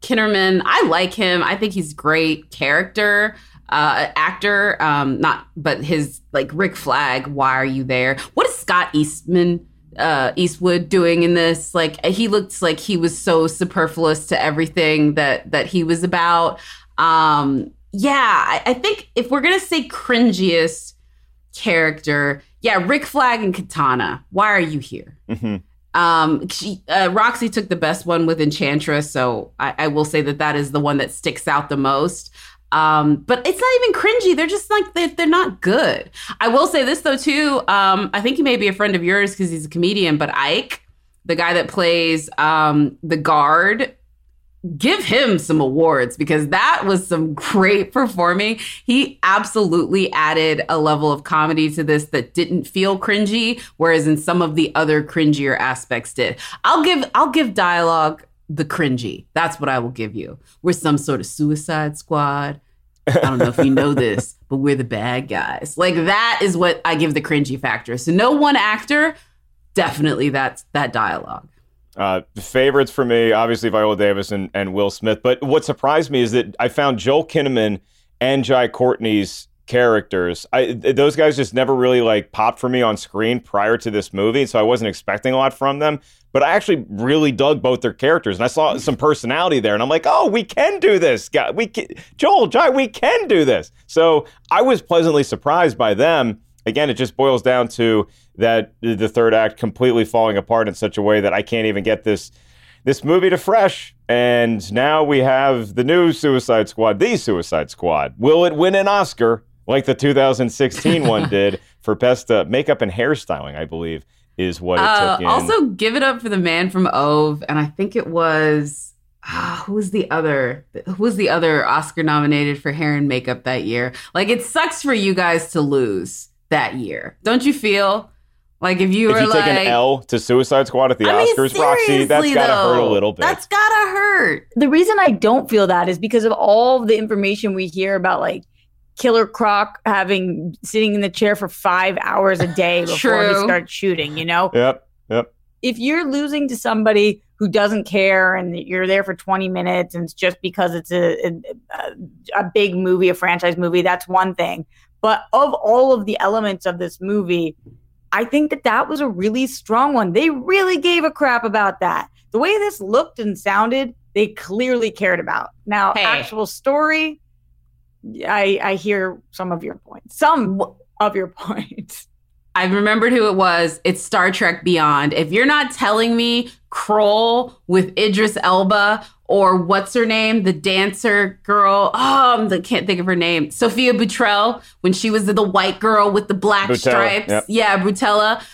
Kinnaman, I like him. I think he's great character, uh, actor. Um, not, but his like Rick Flag. Why are you there? What is Scott Eastman? Uh, Eastwood doing in this like he looked like he was so superfluous to everything that that he was about um yeah I, I think if we're gonna say cringiest character yeah rick flag and katana why are you here Mm-hmm. um, she, uh, Roxy took the best one with Enchantress, so I, I will say that that is the one that sticks out the most. Um, but it's not even cringy; they're just like they're, they're not good. I will say this though too. Um, I think he may be a friend of yours because he's a comedian. But Ike, the guy that plays um, the guard, give him some awards because that was some <laughs> great performing. He absolutely added a level of comedy to this that didn't feel cringy, whereas in some of the other cringier aspects did. I'll give I'll give dialogue the cringy. That's what I will give you. We're some sort of suicide squad. I don't know if you know <laughs> this, but we're the bad guys. Like that is what I give the cringy factor. So no one actor, definitely that's that dialogue. Uh, favorites for me, obviously Viola Davis and, and Will Smith. But what surprised me is that I found Joel Kinnaman and Jai Courtney's characters. I those guys just never really like popped for me on screen prior to this movie, so I wasn't expecting a lot from them. But I actually really dug both their characters, and I saw some personality there, and I'm like, oh, we can do this, guy. We can, Joel, Jai, we can do this. So I was pleasantly surprised by them. Again, it just boils down to that the third act completely falling apart in such a way that I can't even get this this movie to fresh. And now we have the new Suicide Squad, the Suicide Squad. Will it win an Oscar like the 2016 <laughs> one did for best uh, makeup and hairstyling? I believe is what it Uh, took in. also, give it up for the man from Ove, and I think it was ah, who was the other who was the other Oscar nominated for hair and makeup that year. Like, it sucks for you guys to lose that year, don't you feel? Like if you if were you like, take an L to Suicide Squad at the I mean, Oscars, Roxy, that's got to hurt a little bit. That's gotta hurt. The reason I don't feel that is because of all the information we hear about like Killer Croc having sitting in the chair for five hours a day <laughs> before he starts shooting, you know? Yep, yep. If you're losing to somebody who doesn't care and you're there for 20 minutes and it's just because it's a, a, a big movie, a franchise movie, that's one thing. But of all of the elements of this movie, I think that that was a really strong one. They really gave a crap about that. The way this looked and sounded, they clearly cared about. Now, Hey. actual story, I I hear some of your points. Some of your <laughs> points. I remembered who it was. It's Star Trek Beyond. If you're not telling me Krall with Idris Elba or what's her name, the dancer girl, oh, I can't think of her name, Sofia Boutella, when she was the white girl with the black Boutella, stripes. yep. Yeah, Brutella.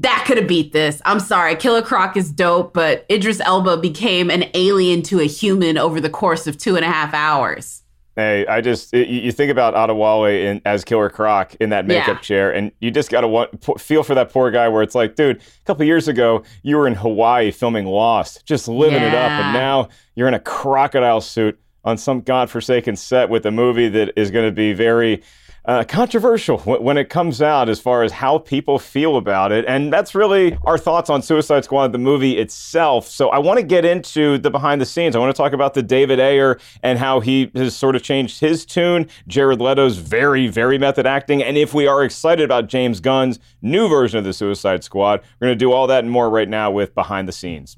That could have beat this. I'm sorry. Killer Croc is dope, but Idris Elba became an alien to a human over the course of two and a half hours. Hey, I just you you think about Adewale in as Killer Croc in that makeup Yeah. chair, and you just gotta want, p- feel for that poor guy. Where it's like, dude, a couple years ago you were in Hawaii filming Lost, just living it up, and now you're in a crocodile suit on some godforsaken set with a movie that is going to be very uh, controversial <laughs> when it comes out as far as how people feel about it. And that's really our thoughts on Suicide Squad, the movie itself. So I want to get into the behind the scenes. I want to talk about the David Ayer and how he has sort of changed his tune, Jared Leto's very, very method acting, and if we are excited about James Gunn's new version of the Suicide Squad. We're going to do all that and more right now with Behind the Scenes.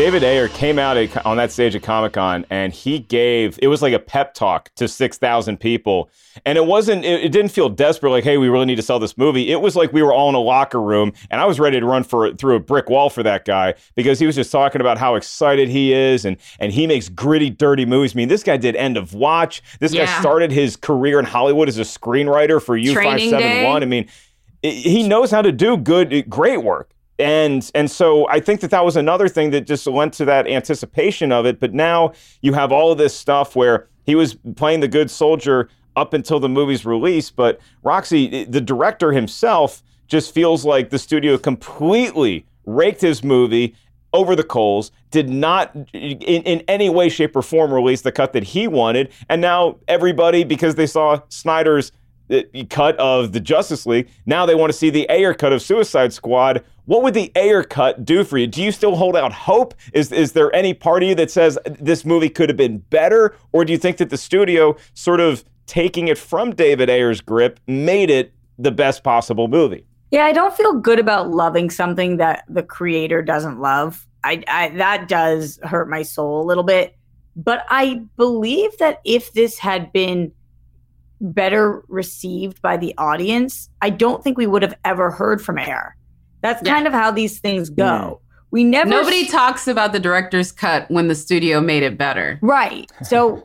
David Ayer came out at, on that stage at Comic Con and he gave it was like a pep talk to six thousand people, and it wasn't it, it didn't feel desperate like hey we really need to sell this movie. It was like we were all in a locker room and I was ready to run for through a brick wall for that guy because he was just talking about how excited he is and and he makes gritty, dirty movies. I mean this guy did End of Watch. This guy started his career in Hollywood as a screenwriter for U five seven one. I mean i- he knows how to do good great work and and so I think that that was another thing that just lent to that anticipation of it. But now you have all of this stuff where he was playing the good soldier up until the movie's release. But Roxy, the director himself, just feels like the studio completely raked his movie over the coals, did not in, in any way, shape, or form release the cut that he wanted. And now everybody, because they saw Snyder's uh, cut of the Justice League. Now they want to see the Ayer cut of Suicide Squad. What would the Ayer cut do for you? Do you still hold out hope? Is is there any part of you that says this movie could have been better, or do you think that the studio sort of taking it from David Ayer's grip made it the best possible movie? Yeah, I don't feel good about loving something that the creator doesn't love. I, I that does hurt my soul a little bit. But I believe that if this had been better received by the audience, I don't think we would have ever heard from Ayer. That's kind of how these things go. We never Nobody talks about the director's cut when the studio made it better. Right. So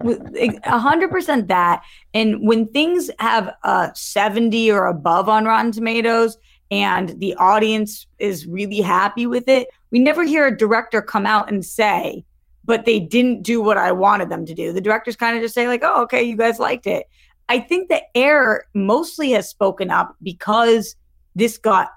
a hundred percent that. And when things have a 70 or above on Rotten Tomatoes and the audience is really happy with it, we never hear a director come out and say, but they didn't do what I wanted them to do. The directors kind of just say, like, oh, okay, you guys liked it. I think the Ayer mostly has spoken up because this got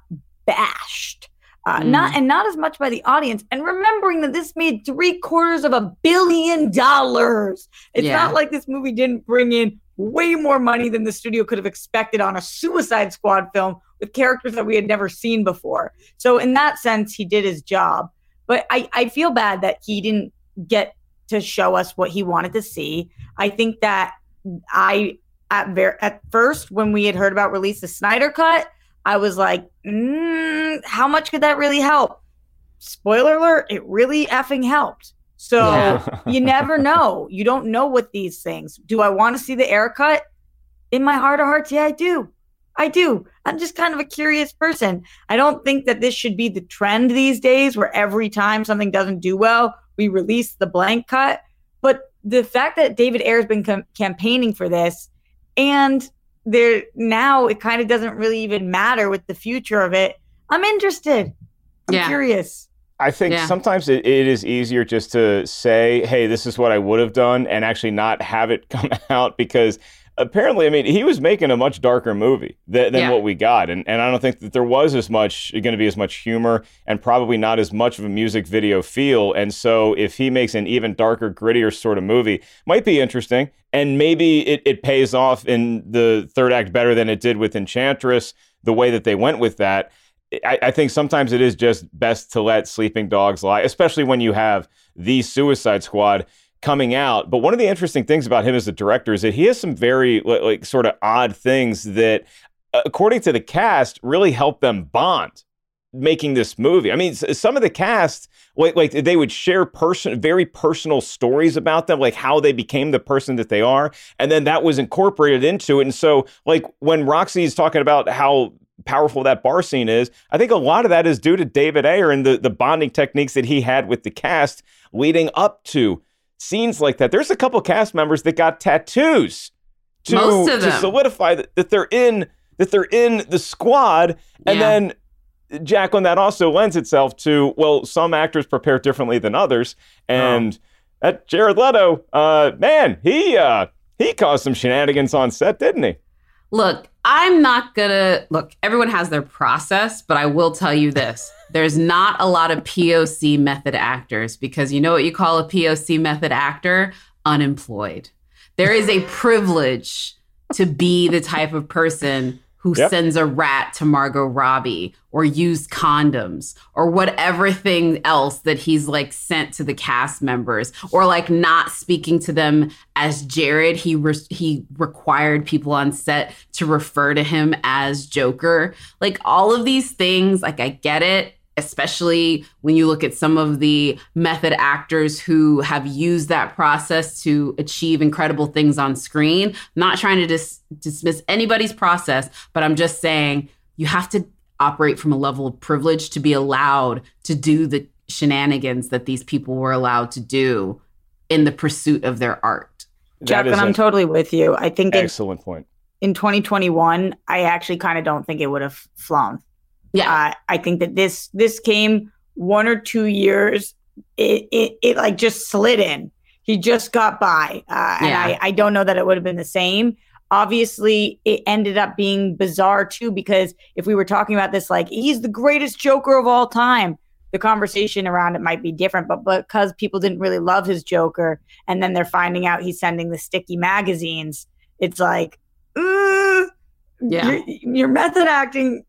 bashed. Uh, Mm. Not and not as much by the audience. And remembering that this made three quarters of a billion dollars. It's Yeah. not like this movie didn't bring in way more money than the studio could have expected on a Suicide Squad film with characters that we had never seen before. So in that sense, he did his job. But I, I feel bad that he didn't get to show us what he wanted to see. I think that I at ver- at first when we had heard about release the Snyder cut, I was like, mm, how much could that really help? Spoiler alert, it really effing helped. So Yeah. you never <laughs> know. You don't know what these things. Do I want to see the Ayer cut? In my heart of hearts, yeah, I do. I do. I'm just kind of a curious person. I don't think that this should be the trend these days where every time something doesn't do well, we release the blank cut. But the fact that David Ayer's been com- campaigning for this and there now it kind of doesn't really even matter with the future of it. I'm interested. I'm Yeah. curious. I think Yeah. sometimes it, it is easier just to say, hey, this is what I would have done, and actually not have it <laughs> come out because apparently, I mean, he was making a much darker movie than, than Yeah. what we got. And, and I don't think that there was as much, going to be as much humor and probably not as much of a music video feel. And so if he makes an even darker, grittier sort of movie, might be interesting. And maybe it, it pays off in the third act better than it did with Enchantress, the way that they went with that. I, I think sometimes it is just best to let sleeping dogs lie, especially when you have the Suicide Squad coming out. But one of the interesting things about him as a director is that he has some very like, sort of odd things that, uh, according to the cast, really help them bond. making this movie. I mean, some of the cast, like, like they would share person, very personal stories about them, like how they became the person that they are, and then that was incorporated into it. And so, like when Roxy is talking about how powerful that bar scene is, I think a lot of that is due to David Ayer and the the bonding techniques that he had with the cast leading up to scenes like that. There's a couple cast members that got tattoos to, to solidify that, that they're in that they're in the squad, and Yeah. then Jacqueline, that also lends itself to well, some actors prepare differently than others, and that Jared Leto, uh, man, he uh, he caused some shenanigans on set, didn't he? Look, I'm not gonna look, everyone has their process, but I will tell you this. <laughs> There's not a lot of POC method actors because you know what you call a POC method actor? Unemployed. There is a privilege to be the type of person who Yep. sends a rat to Margot Robbie or used condoms or whatever thing else that he's like sent to the cast members or like not speaking to them as Jared. He re- he required people on set to refer to him as Joker. Like all of these things, like I get it. Especially when you look at some of the method actors who have used that process to achieve incredible things on screen. I'm not trying to dis- dismiss anybody's process, but I'm just saying you have to operate from a level of privilege to be allowed to do the shenanigans that these people were allowed to do in the pursuit of their art. Jacqueline, I'm totally with you. I think in, excellent point. in 2021, I actually kind of don't think it would have flown. Yeah, uh, I think that this this came one or two years. It it, it like just slid in. He just got by, uh, and I I don't know that it would have been the same. Obviously, it ended up being bizarre too because if we were talking about this, like he's the greatest Joker of all time, the conversation around it might be different. But because people didn't really love his Joker, and then they're finding out he's sending the sticky magazines, it's like, Yeah. your, your method acting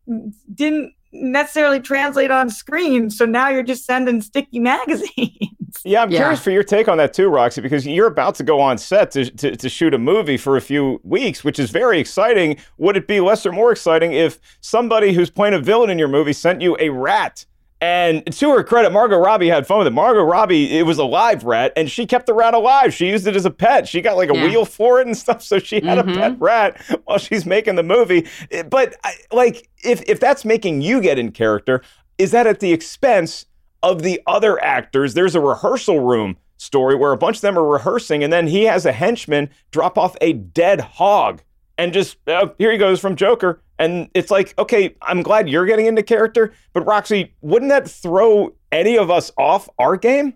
didn't necessarily translate on screen, so now you're just sending sticky <laughs> magazines. Yeah, I'm Yeah. curious for your take on that too, Roxy, because you're about to go on set to, to, to shoot a movie for a few weeks, which is very exciting. Would it be less or more exciting if somebody who's playing a villain in your movie sent you a rat? And to her credit, Margot Robbie had fun with it. Margot Robbie, it was a live rat, and she kept the rat alive. She used it as a pet. She got like a Yeah. wheel for it and stuff, so she had Mhm. a pet rat while she's making the movie. Eh, But like, if if that's making you get in character, is that at the expense of the other actors? There's a rehearsal room story where a bunch of them are rehearsing, and then he has a henchman drop off a dead hog and just uh, here he goes from Joker. And it's like, okay, I'm glad you're getting into character, but Roxy, wouldn't that throw any of us off our game?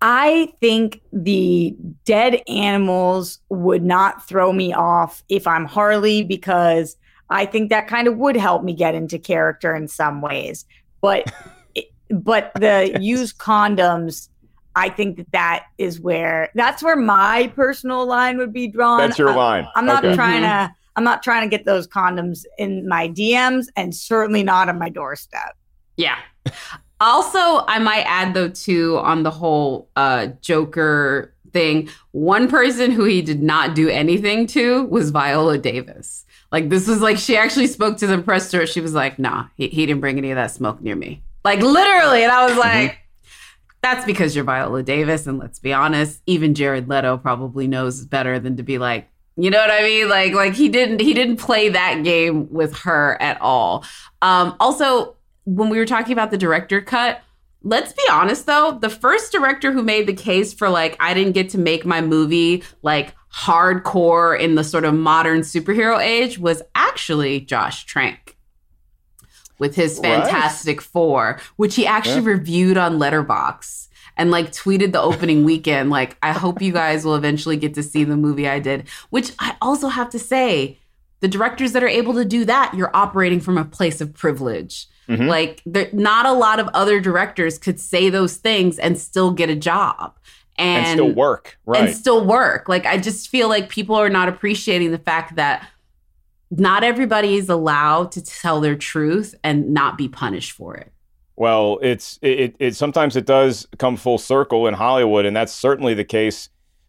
I think the dead animals would not throw me off if I'm Harley because I think that kind of would help me get into character in some ways. But <laughs> but the <laughs> used condoms, I think that that is where that's where my personal line would be drawn. That's your I- line. I'm not Okay. trying to. Mm-hmm. I'm not trying to get those condoms in my DMs, and certainly not on my doorstep. Yeah. Also, I might add though too on the whole uh Joker thing. One person who he did not do anything to was Viola Davis. Like this was like she actually spoke to the press tour. She was like, "Nah, he, he didn't bring any of that smoke near me." Like literally, and I was mm-hmm. like, "That's because you're Viola Davis." And let's be honest, even Jared Leto probably knows better than to be like, you know what I mean? Like, like he didn't he didn't play that game with her at all. Um, also, when we were talking about the director cut, let's be honest though, the first director who made the case for like I didn't get to make my movie like hardcore in the sort of modern superhero age was actually Josh Trank with his Right. Fantastic Four, which he actually Yeah. reviewed on Letterboxd and like tweeted the opening weekend like I hope you guys will eventually get to see the movie I did, which I also have to say the directors that are able to do that, you're operating from a place of privilege. Mhm. Like there not a lot of other directors could say those things and still get a job. And, And, still work, right? and still work. Like I just feel like people are not appreciating the fact that not everybody is allowed to tell their truth and not be punished for it. Well, it's it, it, it sometimes it does come full circle in Hollywood, and that's certainly the case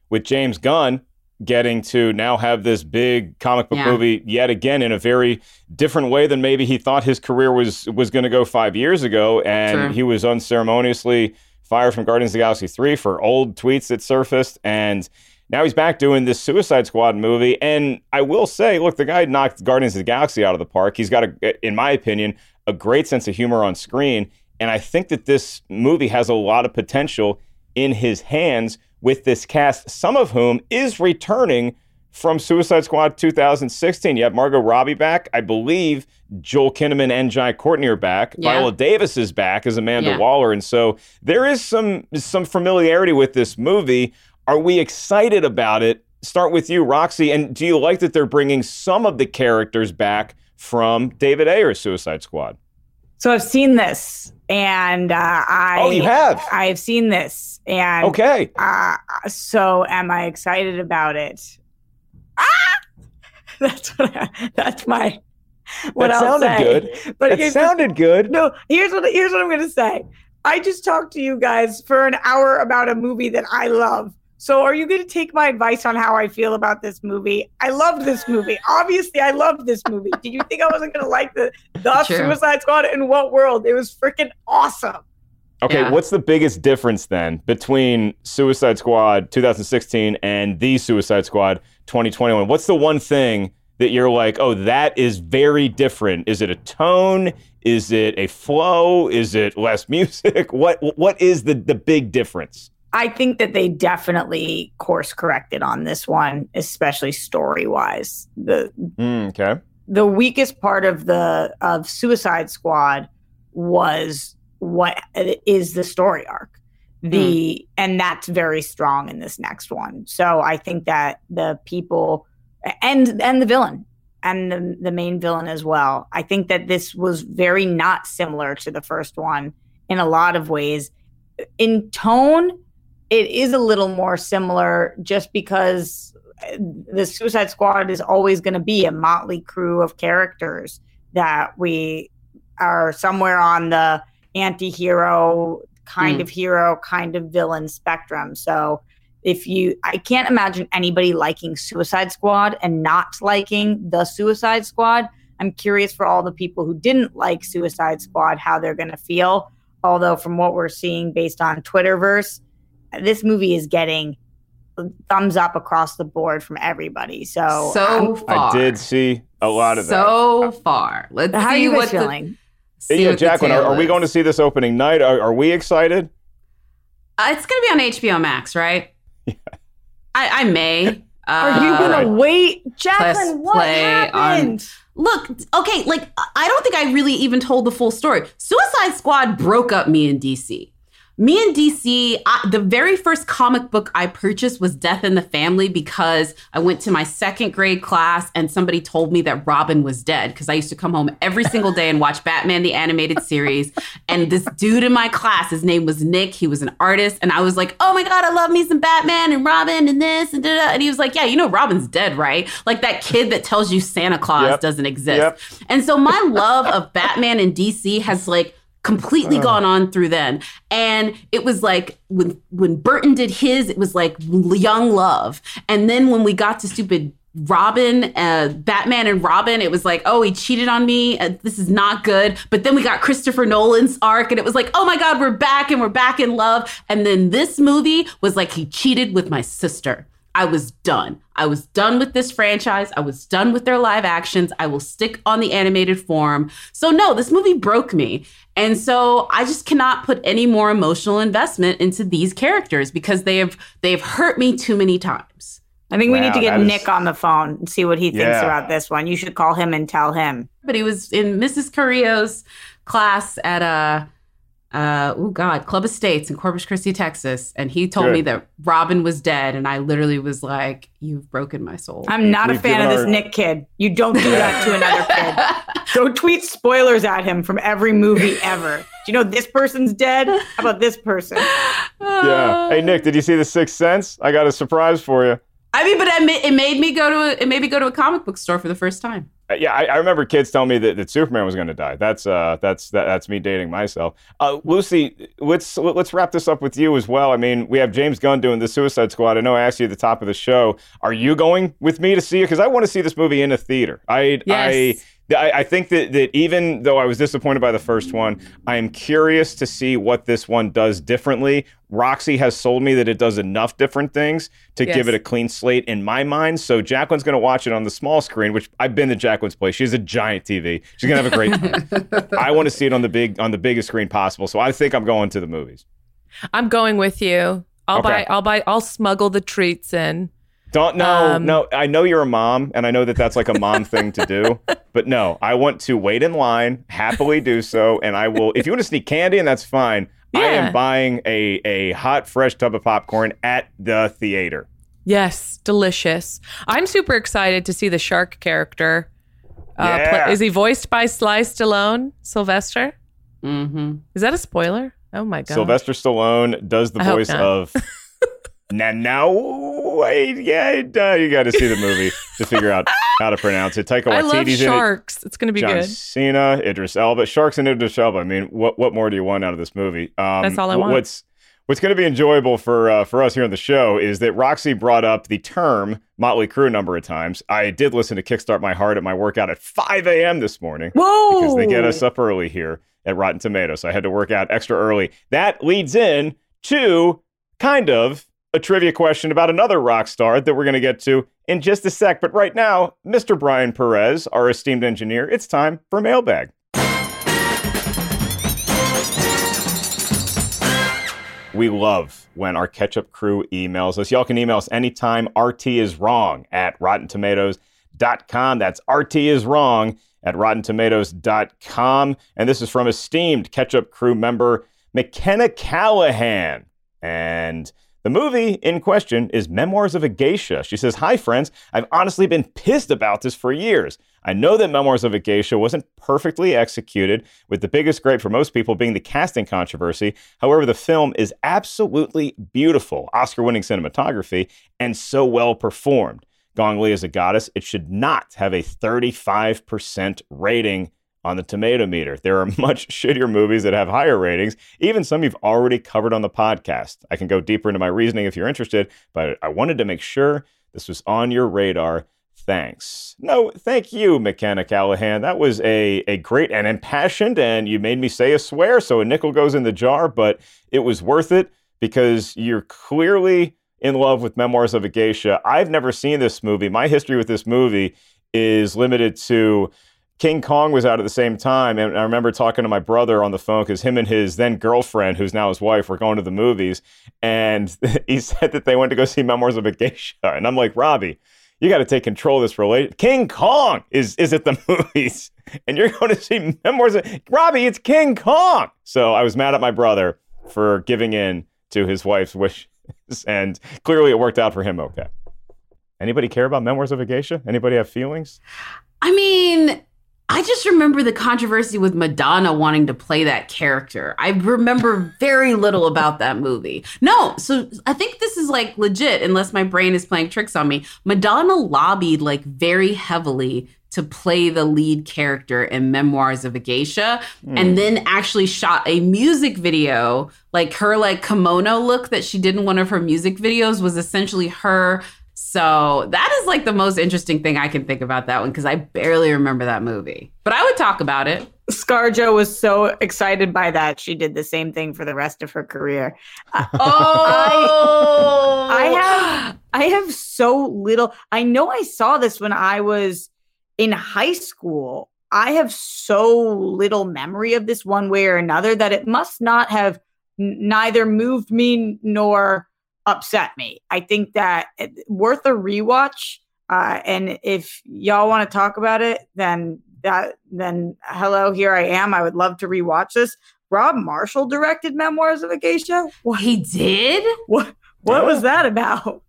with James Gunn. getting to now have this big comic book Yeah. movie yet again in a very different way than maybe he thought his career was was going to go five years ago, and True. he was unceremoniously fired from Guardians of the Galaxy three for old tweets that surfaced, and now he's back doing this Suicide Squad movie. And I will say, look, the guy knocked Guardians of the Galaxy out of the park. He's got a, in my opinion, a great sense of humor on screen, and I think that this movie has a lot of potential in his hands with this cast, some of whom is returning from Suicide Squad 2016. You have Margot Robbie back. I believe Joel Kinnaman and Jai Courtney are back. Yeah. Viola Davis is back as Amanda Yeah. Waller. And so there is some some familiarity with this movie. Are we excited about it? Start with you, Roxy. And do you like that they're bringing some of the characters back from David Ayer's Suicide Squad? So I've seen this, and uh, I. Oh, you have? I've seen this, and Okay. Uh, so am I excited about it? Ah! <laughs> That's what. I, that's my. What that I'll sounded say. good. But the- sounded good. No, here's what here's what I'm gonna say. I just talked to you guys for an hour about a movie that I love. So are you gonna take my advice on how I feel about this movie? I loved this movie. Obviously, I loved this movie. Did you think I wasn't gonna like the the True. Suicide Squad? In what world? It was freaking awesome. Okay, Yeah. what's the biggest difference then between Suicide Squad 2016 and the Suicide Squad 2021? What's the one thing that you're like, oh, that is very different? Is it a tone? Is it a flow? Is it less <laughs> music? What what is the the big difference? I think that they definitely course corrected on this one, especially story wise. The Mm, okay. the weakest part of the of Suicide Squad was what is the story arc. The and that's very strong in this next one. So I think that the people and and the villain and the the main villain as well. I think that this was very not similar to the first one in a lot of ways. In tone, it is a little more similar just because uh, the Suicide Squad is always going to be a motley crew of characters that we are somewhere on the anti-hero kind Mm. of hero kind of villain spectrum. So if you I can't imagine anybody liking Suicide Squad and not liking the Suicide Squad. I'm curious for all the people who didn't like Suicide Squad how they're going to feel. Although from what we're seeing based on Twitterverse, this movie is getting thumbs up across the board from everybody. So so I'm- far. I did see a lot of that. So far. Let's how are see you guys what the- feeling? see yeah, what Jacqueline, are, are we going to see this opening night? Are, are we excited? Uh, it's going to be on HBO Max, right? I, I may. Uh, Are you gonna wait, press Jacqueline? What play on- happened? Look, okay, like I don't think I really even told the full story. Suicide Squad broke up me and DC. Me and DC, I, the very first comic book I purchased was Death in the Family because I went to my second grade class and somebody told me that Robin was dead because I used to come home every single day and watch Batman the animated series. And this dude in my class, his name was Nick. He was an artist, and I was like, "Oh my god, I love me some Batman and Robin and this and da da." And he was like, "Yeah, you know Robin's dead, right? Like that kid that tells you Santa Claus Yep. doesn't exist." Yep. And so my love of Batman and DC has like completely gone on through then. And it was like when when Burton did his, it was like young love. And then when we got to stupid Robin, uh, Batman and Robin, it was like, oh, he cheated on me. Uh, this is not good. But then we got Christopher Nolan's arc, and it was like, oh my God, we're back and we're back in love. And then this movie was like, he cheated with my sister. I was done. I was done with this franchise. I was done with their live actions. I will stick on the animated form. So, no, this movie broke me. And so I just cannot put any more emotional investment into these characters because they have they have hurt me too many times. I think we need to get that is- Nick on the phone and see what he thinks Yeah. about this one. You should call him and tell him. But he was in Mrs. Carrillo's class at uh uh oh god club estates in corpus christi texas and he told Good. me that robin was dead and i literally was like you've broken my soul I'm not We've a fan of given this our- Nick kid. You don't do that to <laughs> another kid. Don't tweet spoilers at him from every movie ever. Do you know this person's dead? How about this person? <laughs> Yeah. Hey, Nick, did you see The Sixth Sense? I got a surprise for you. I mean, but it made me go to a, it made me go to a comic book store for the first time. Uh, Yeah, I, I remember kids telling me that, that Superman was going to die. That's uh, that's that, that's me dating myself. Uh, Lucy, let's let's wrap this up with you as well. I mean, we have James Gunn doing the Suicide Squad. I know I asked you at the top of the show. Are you going with me to see it? Because I want to see this movie in a theater. I I. I, I think that, that even though I was disappointed by the first one, I am curious to see what this one does differently. Roxy has sold me that it does enough different things to Yes. give it a clean slate in my mind. So Jacqueline's going to watch it on the small screen, which I've been to Jacqueline's place. She has a giant TV. She's going to have a great time. <laughs> I want to see it on the big on the biggest screen possible. So I think I'm going to the movies. I'm going with you. I'll Okay. buy. I'll buy. I'll smuggle the treats in. Don't no Um, no. I know you're a mom, and I know that that's like a mom thing to do. <laughs> But no, I want to wait in line, happily do so, and I will. If you want to sneak candy, and that's fine. I am buying a a hot, fresh tub of popcorn at the theater. Yes, delicious. I'm super excited to see the shark character. Uh, pla- Yeah. is he voiced by Sly Stallone, Sylvester? Mm-hmm. Is that a spoiler? Oh my god. Sylvester Stallone does the I voice of. <laughs> now, now, wait, yeah, uh, you got to see the movie to figure out how to pronounce it. Taika <laughs> I love Waititi's in it. sharks. It's going to be John good. Cena, Idris Elba, Sharks and Idris Elba. I mean, what what more do you want out of this movie? Um, That's all I want. What's What's going to be enjoyable for uh, for us here on the show is that Roxy brought up the term Motley Crue a number of times. I did listen to Kickstart My Heart at my workout at 5 a.m. this morning Whoa! because they get us up early here at Rotten Tomatoes. So I had to work out extra early. That leads in to kind of a trivia question about another rock star that we're going to get to in just a sec. But right now, Mr. Brian Perez, our esteemed engineer, it's time for mailbag. We love when our ketchup crew emails us. Y'all can email us anytime. RT is wrong at rottentomatoes.com. That's RT is wrong at rottentomatoes.com. And this is from esteemed ketchup crew member McKenna Callahan. And the movie in question is Memoirs of a Geisha. She says, Hi, friends. I've honestly been pissed about this for years. I know that Memoirs of a Geisha wasn't perfectly executed, with the biggest gripe for most people being the casting controversy. However, the film is absolutely beautiful, Oscar winning cinematography, and so well performed. Gong Li is a goddess. It should not have a 35% rating on the tomato meter. There are <laughs> much shittier movies that have higher ratings, even some you've already covered on the podcast. I can go deeper into my reasoning if you're interested, but I wanted to make sure this was on your radar. Thanks. No, thank you, McKenna Callahan. That was a, a great and impassioned, and you made me say a swear, so a nickel goes in the jar, but it was worth it because you're clearly in love with Memoirs of a Geisha. I've never seen this movie. My history with this movie is limited to King Kong was out at the same time, and I remember talking to my brother on the phone because him and his then girlfriend, who's now his wife, were going to the movies, and <laughs> he said that they went to go see Memoirs of a Geisha, and I'm like, Robbie, you got to take control of this relation. King Kong is is at the <laughs> movies, and you're going to see Memoirs of Robbie. It's King Kong. So I was mad at my brother for giving in to his wife's wishes, and clearly it worked out for him. Okay. Anybody care about Memoirs of a Geisha? Anybody have feelings? I mean, I just remember the controversy with Madonna wanting to play that character. I remember very little about that movie. No, so I think this is like legit, unless my brain is playing tricks on me. Madonna lobbied like very heavily to play the lead character in Memoirs of a Geisha and hmm. then actually shot a music video. Like her like kimono look that she did in one of her music videos was essentially her so that is like the most interesting thing I can think about that one because I barely remember that movie. But I would talk about it. Scarjo was so excited by that she did the same thing for the rest of her career. <laughs> Oh, I have I have so little. I know I saw this when I was in high school. I have so little memory of this one way or another that it must not have n- neither moved me nor upset me. I think that it, worth a rewatch. Uh, and if y'all want to talk about it, then that then hello, here I am. I would love to rewatch this. Rob Marshall directed Memoirs of a Geisha. What he did? What what was that about?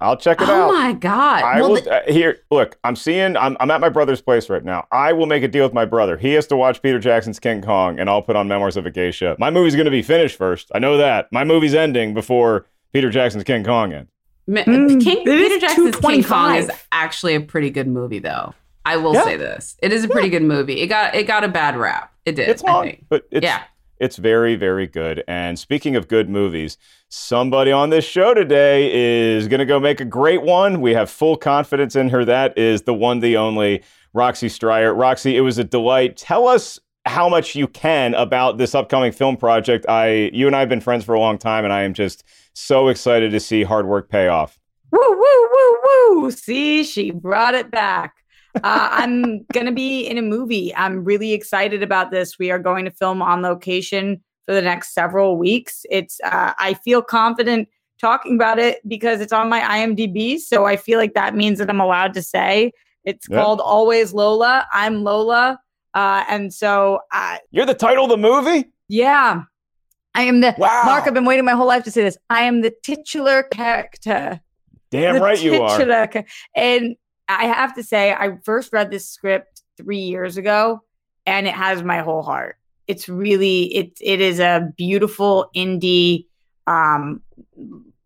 I'll check it oh out. Oh my god! I Well, will the- uh, here. Look, I'm seeing. I'm, I'm at my brother's place right now. I will make a deal with my brother. He has to watch Peter Jackson's King Kong, and I'll put on Memoirs of a Geisha. My movie's going to be finished first. I know that. My movie's ending before Peter Jackson's King Kong ends. Ma- Mm, King, Peter Jackson's King Kong is actually a pretty good movie, though. I will Yeah. say this: it is a pretty good movie. It got it got a bad rap. It did. It's I long, think. but it's Yeah. it's very very good. And speaking of good movies, somebody on this show today is going to go make a great one. We have full confidence in her. That is the one, the only Roxy Striar. Roxy, it was a delight. Tell us how much you can about this upcoming film project. I, you and I have been friends for a long time, and I am just so excited to see hard work pay off. Woo, woo, woo, woo. See, she brought it back. Uh, I'm going to be in a movie. I'm really excited about this. We are going to film on location for the next several weeks. It's, uh, I feel confident talking about it because it's on my IMDb. So I feel like that means that I'm allowed to say it's Yeah. called Always Lola. I'm Lola. Uh, and so, uh, You're the title of the movie? yeah, I am the Wow. Mark. I've been waiting my whole life to say this. I am the titular character Damn the right you are. titular And I have to say, I first read this script three years ago, and it has my whole heart. It's really it it is a beautiful indie um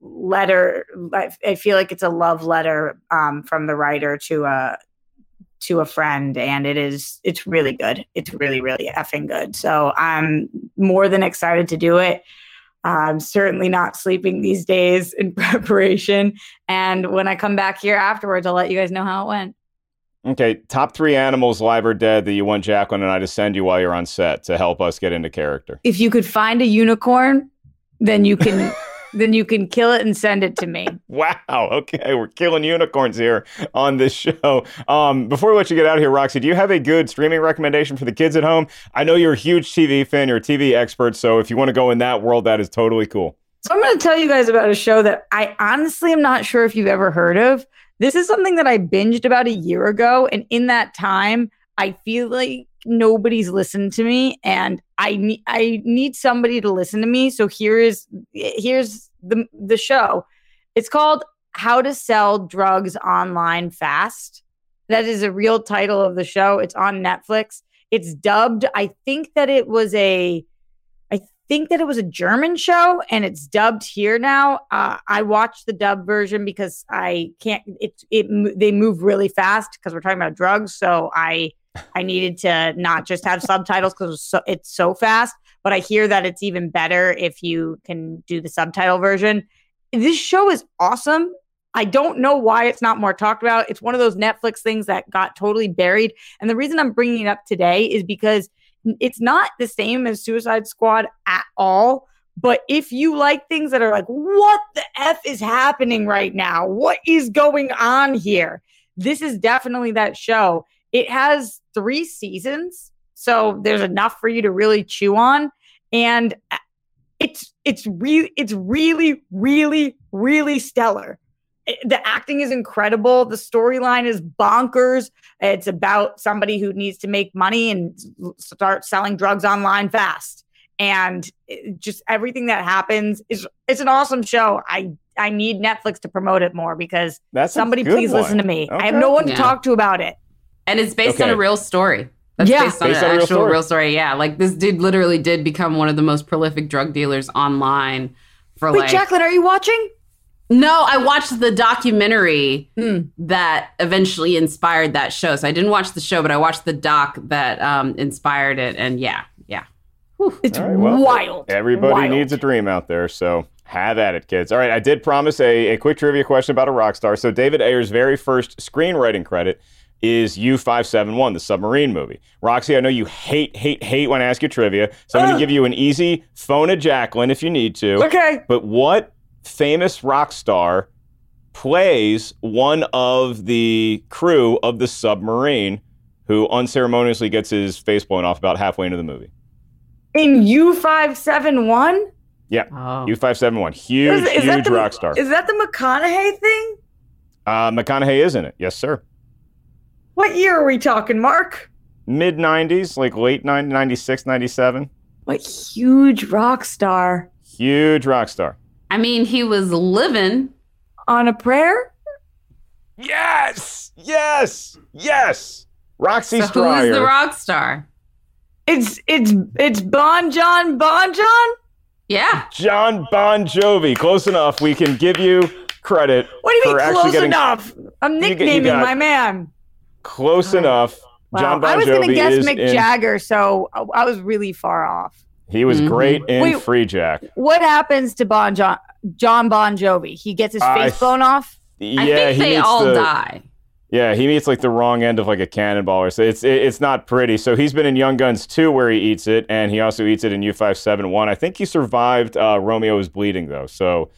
letter. I, I feel like it's a love letter um from the writer to a to a friend and it is it's really good. It's really really effing good. So i'm more than excited to do it. I'm certainly not sleeping these days in <laughs> preparation. And when i come back here afterwards i'll let you guys know how it went. Okay, top three animals, live or dead, that you want Jacqueline and I to send you while you're on set to help us get into character. if you could find a unicorn then you can <laughs> then you can kill it and send it to me <laughs> Wow. Okay, we're killing unicorns here on this show. Um, before we let you get out of here, Roxy, do you have a good streaming recommendation for the kids at home? I know you're a huge TV fan, you're a TV expert, so if you want to go in that world, that is totally cool. So I'm going to tell you guys about a show that I honestly am not sure if you've ever heard of. This is something that I binged about a year ago, and in that time, I feel like nobody's listened to me, and I need I need somebody to listen to me. So here is here's the the show. It's called How to Sell Drugs Online Fast. That is a real title of the show. It's on Netflix. It's dubbed. I think that it was a I think that it was a German show and it's dubbed here now. Uh, I watched the dub version because I can't. It it they move really fast because we're talking about drugs. So I I needed to not just have subtitles because it's so, it's so fast. But I hear that it's even better if you can do the subtitle version. This show is awesome. I don't know why it's not more talked about. It's one of those Netflix things that got totally buried. And the reason I'm bringing it up today is because it's not the same as Suicide Squad at all. But if you like things that are like, what the F is happening right now? What is going on here? This is definitely that show. It has three seasons, so there's enough for you to really chew on. And uh, it's it's really it's really, really, really stellar. The acting is incredible. The storyline is bonkers. It's about somebody who needs to make money and start selling drugs online fast. And just everything that happens is it's an awesome show. I I need Netflix to promote it more because That's somebody good please listen to me. I have no one Yeah. to talk to about it. And it's based on a real story. That's Yeah. based on Based an on a real actual story. real story. Yeah, like this dude literally did become one of the most prolific drug dealers online for Wait, like. Jacqueline, are you watching? No, I watched the documentary Hmm. that eventually inspired that show. So I didn't watch the show, but I watched the doc that um, inspired it. And yeah, yeah. It's All right, well, wild. Everybody Wild. needs a dream out there, so have at it, kids. All right, I did promise a, a quick trivia question about a rock star. So David Ayer's very first screenwriting credit is U571, the submarine movie. Roxy, I know you hate, hate, hate when I ask you trivia, so I'm going to give you an easy phone a Jacqueline if you need to. Okay. But what famous rock star plays one of the crew of the submarine who unceremoniously gets his face blown off about halfway into the movie? In U571? Yeah, Oh. U571. Huge, Is- is that huge the- rock star. Is that the McConaughey thing? Uh, McConaughey is in it. Yes, sir. What year are we talking, Mark? Mid 90s, like late 90, 96, 97. What huge rock star Huge rock star. I mean, he was living. on a prayer? Yes! Yes! Yes! Roxy So who Striar. is the rock star? It's it's it's Bon John Bon John. Yeah. John Bon Jovi. Close enough. We can give you credit What do you mean close getting enough? I'm You get- you nicknaming got- my man. Close enough. Wow. John Bon Jovi I was going to guess Mick in- Jagger, so I I was really far off. He was Mhm. great in Wait. Free Jack. What happens to Bon John, John Bon Jovi? He gets his I- face blown off. Yeah, I think he they meets all the, die. Yeah, he meets like the wrong end of like a cannonball or so. It's it, it's not pretty. So he's been in Young Guns 2 where he eats it, and he also eats it in U571. I think he survived uh, Romeo is Bleeding though. So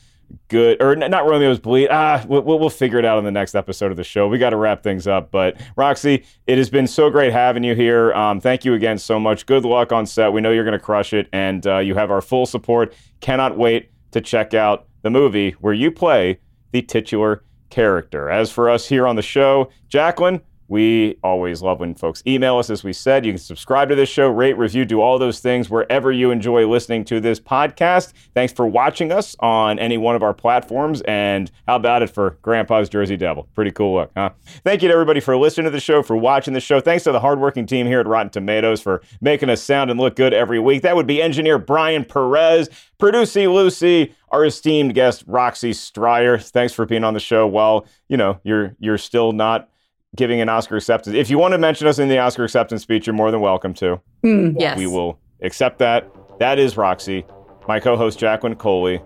good or not Romeo's Bleed. Ah, we'll, we'll figure it out in the next episode of the show. We got to wrap things up. But Roxy, it has been so great having you here. Um, thank you again so much. Good luck on set. We know you're going to crush it, and uh, you have our full support. Cannot wait to check out the movie where you play the titular character. As for us here on the show, Jacqueline, we always love when folks email us, as we said. You can subscribe to this show, rate, review, do all those things wherever you enjoy listening to this podcast. Thanks for watching us on any one of our platforms. And how about it for Grandpa's Jersey Devil? Pretty cool look, huh? Thank you to everybody for listening to the show, for watching the show. Thanks to the hardworking team here at Rotten Tomatoes for making us sound and look good every week. That would be engineer Brian Perez, producer Lucy, our esteemed guest Roxy Striar. Thanks for being on the show. While you know you're you're still not giving an Oscar acceptance. If you want to mention us in the Oscar acceptance speech, you're more than welcome to. Hmm. Yes. We will accept that. That is Roxy, my co-host Jacqueline Coley.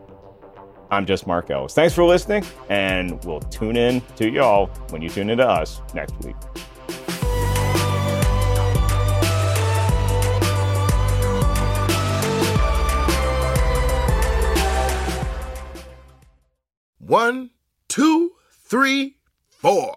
I'm just Mark Ellis. Thanks for listening, and we'll tune in to y'all when you tune in to us next week. One, two, three, four.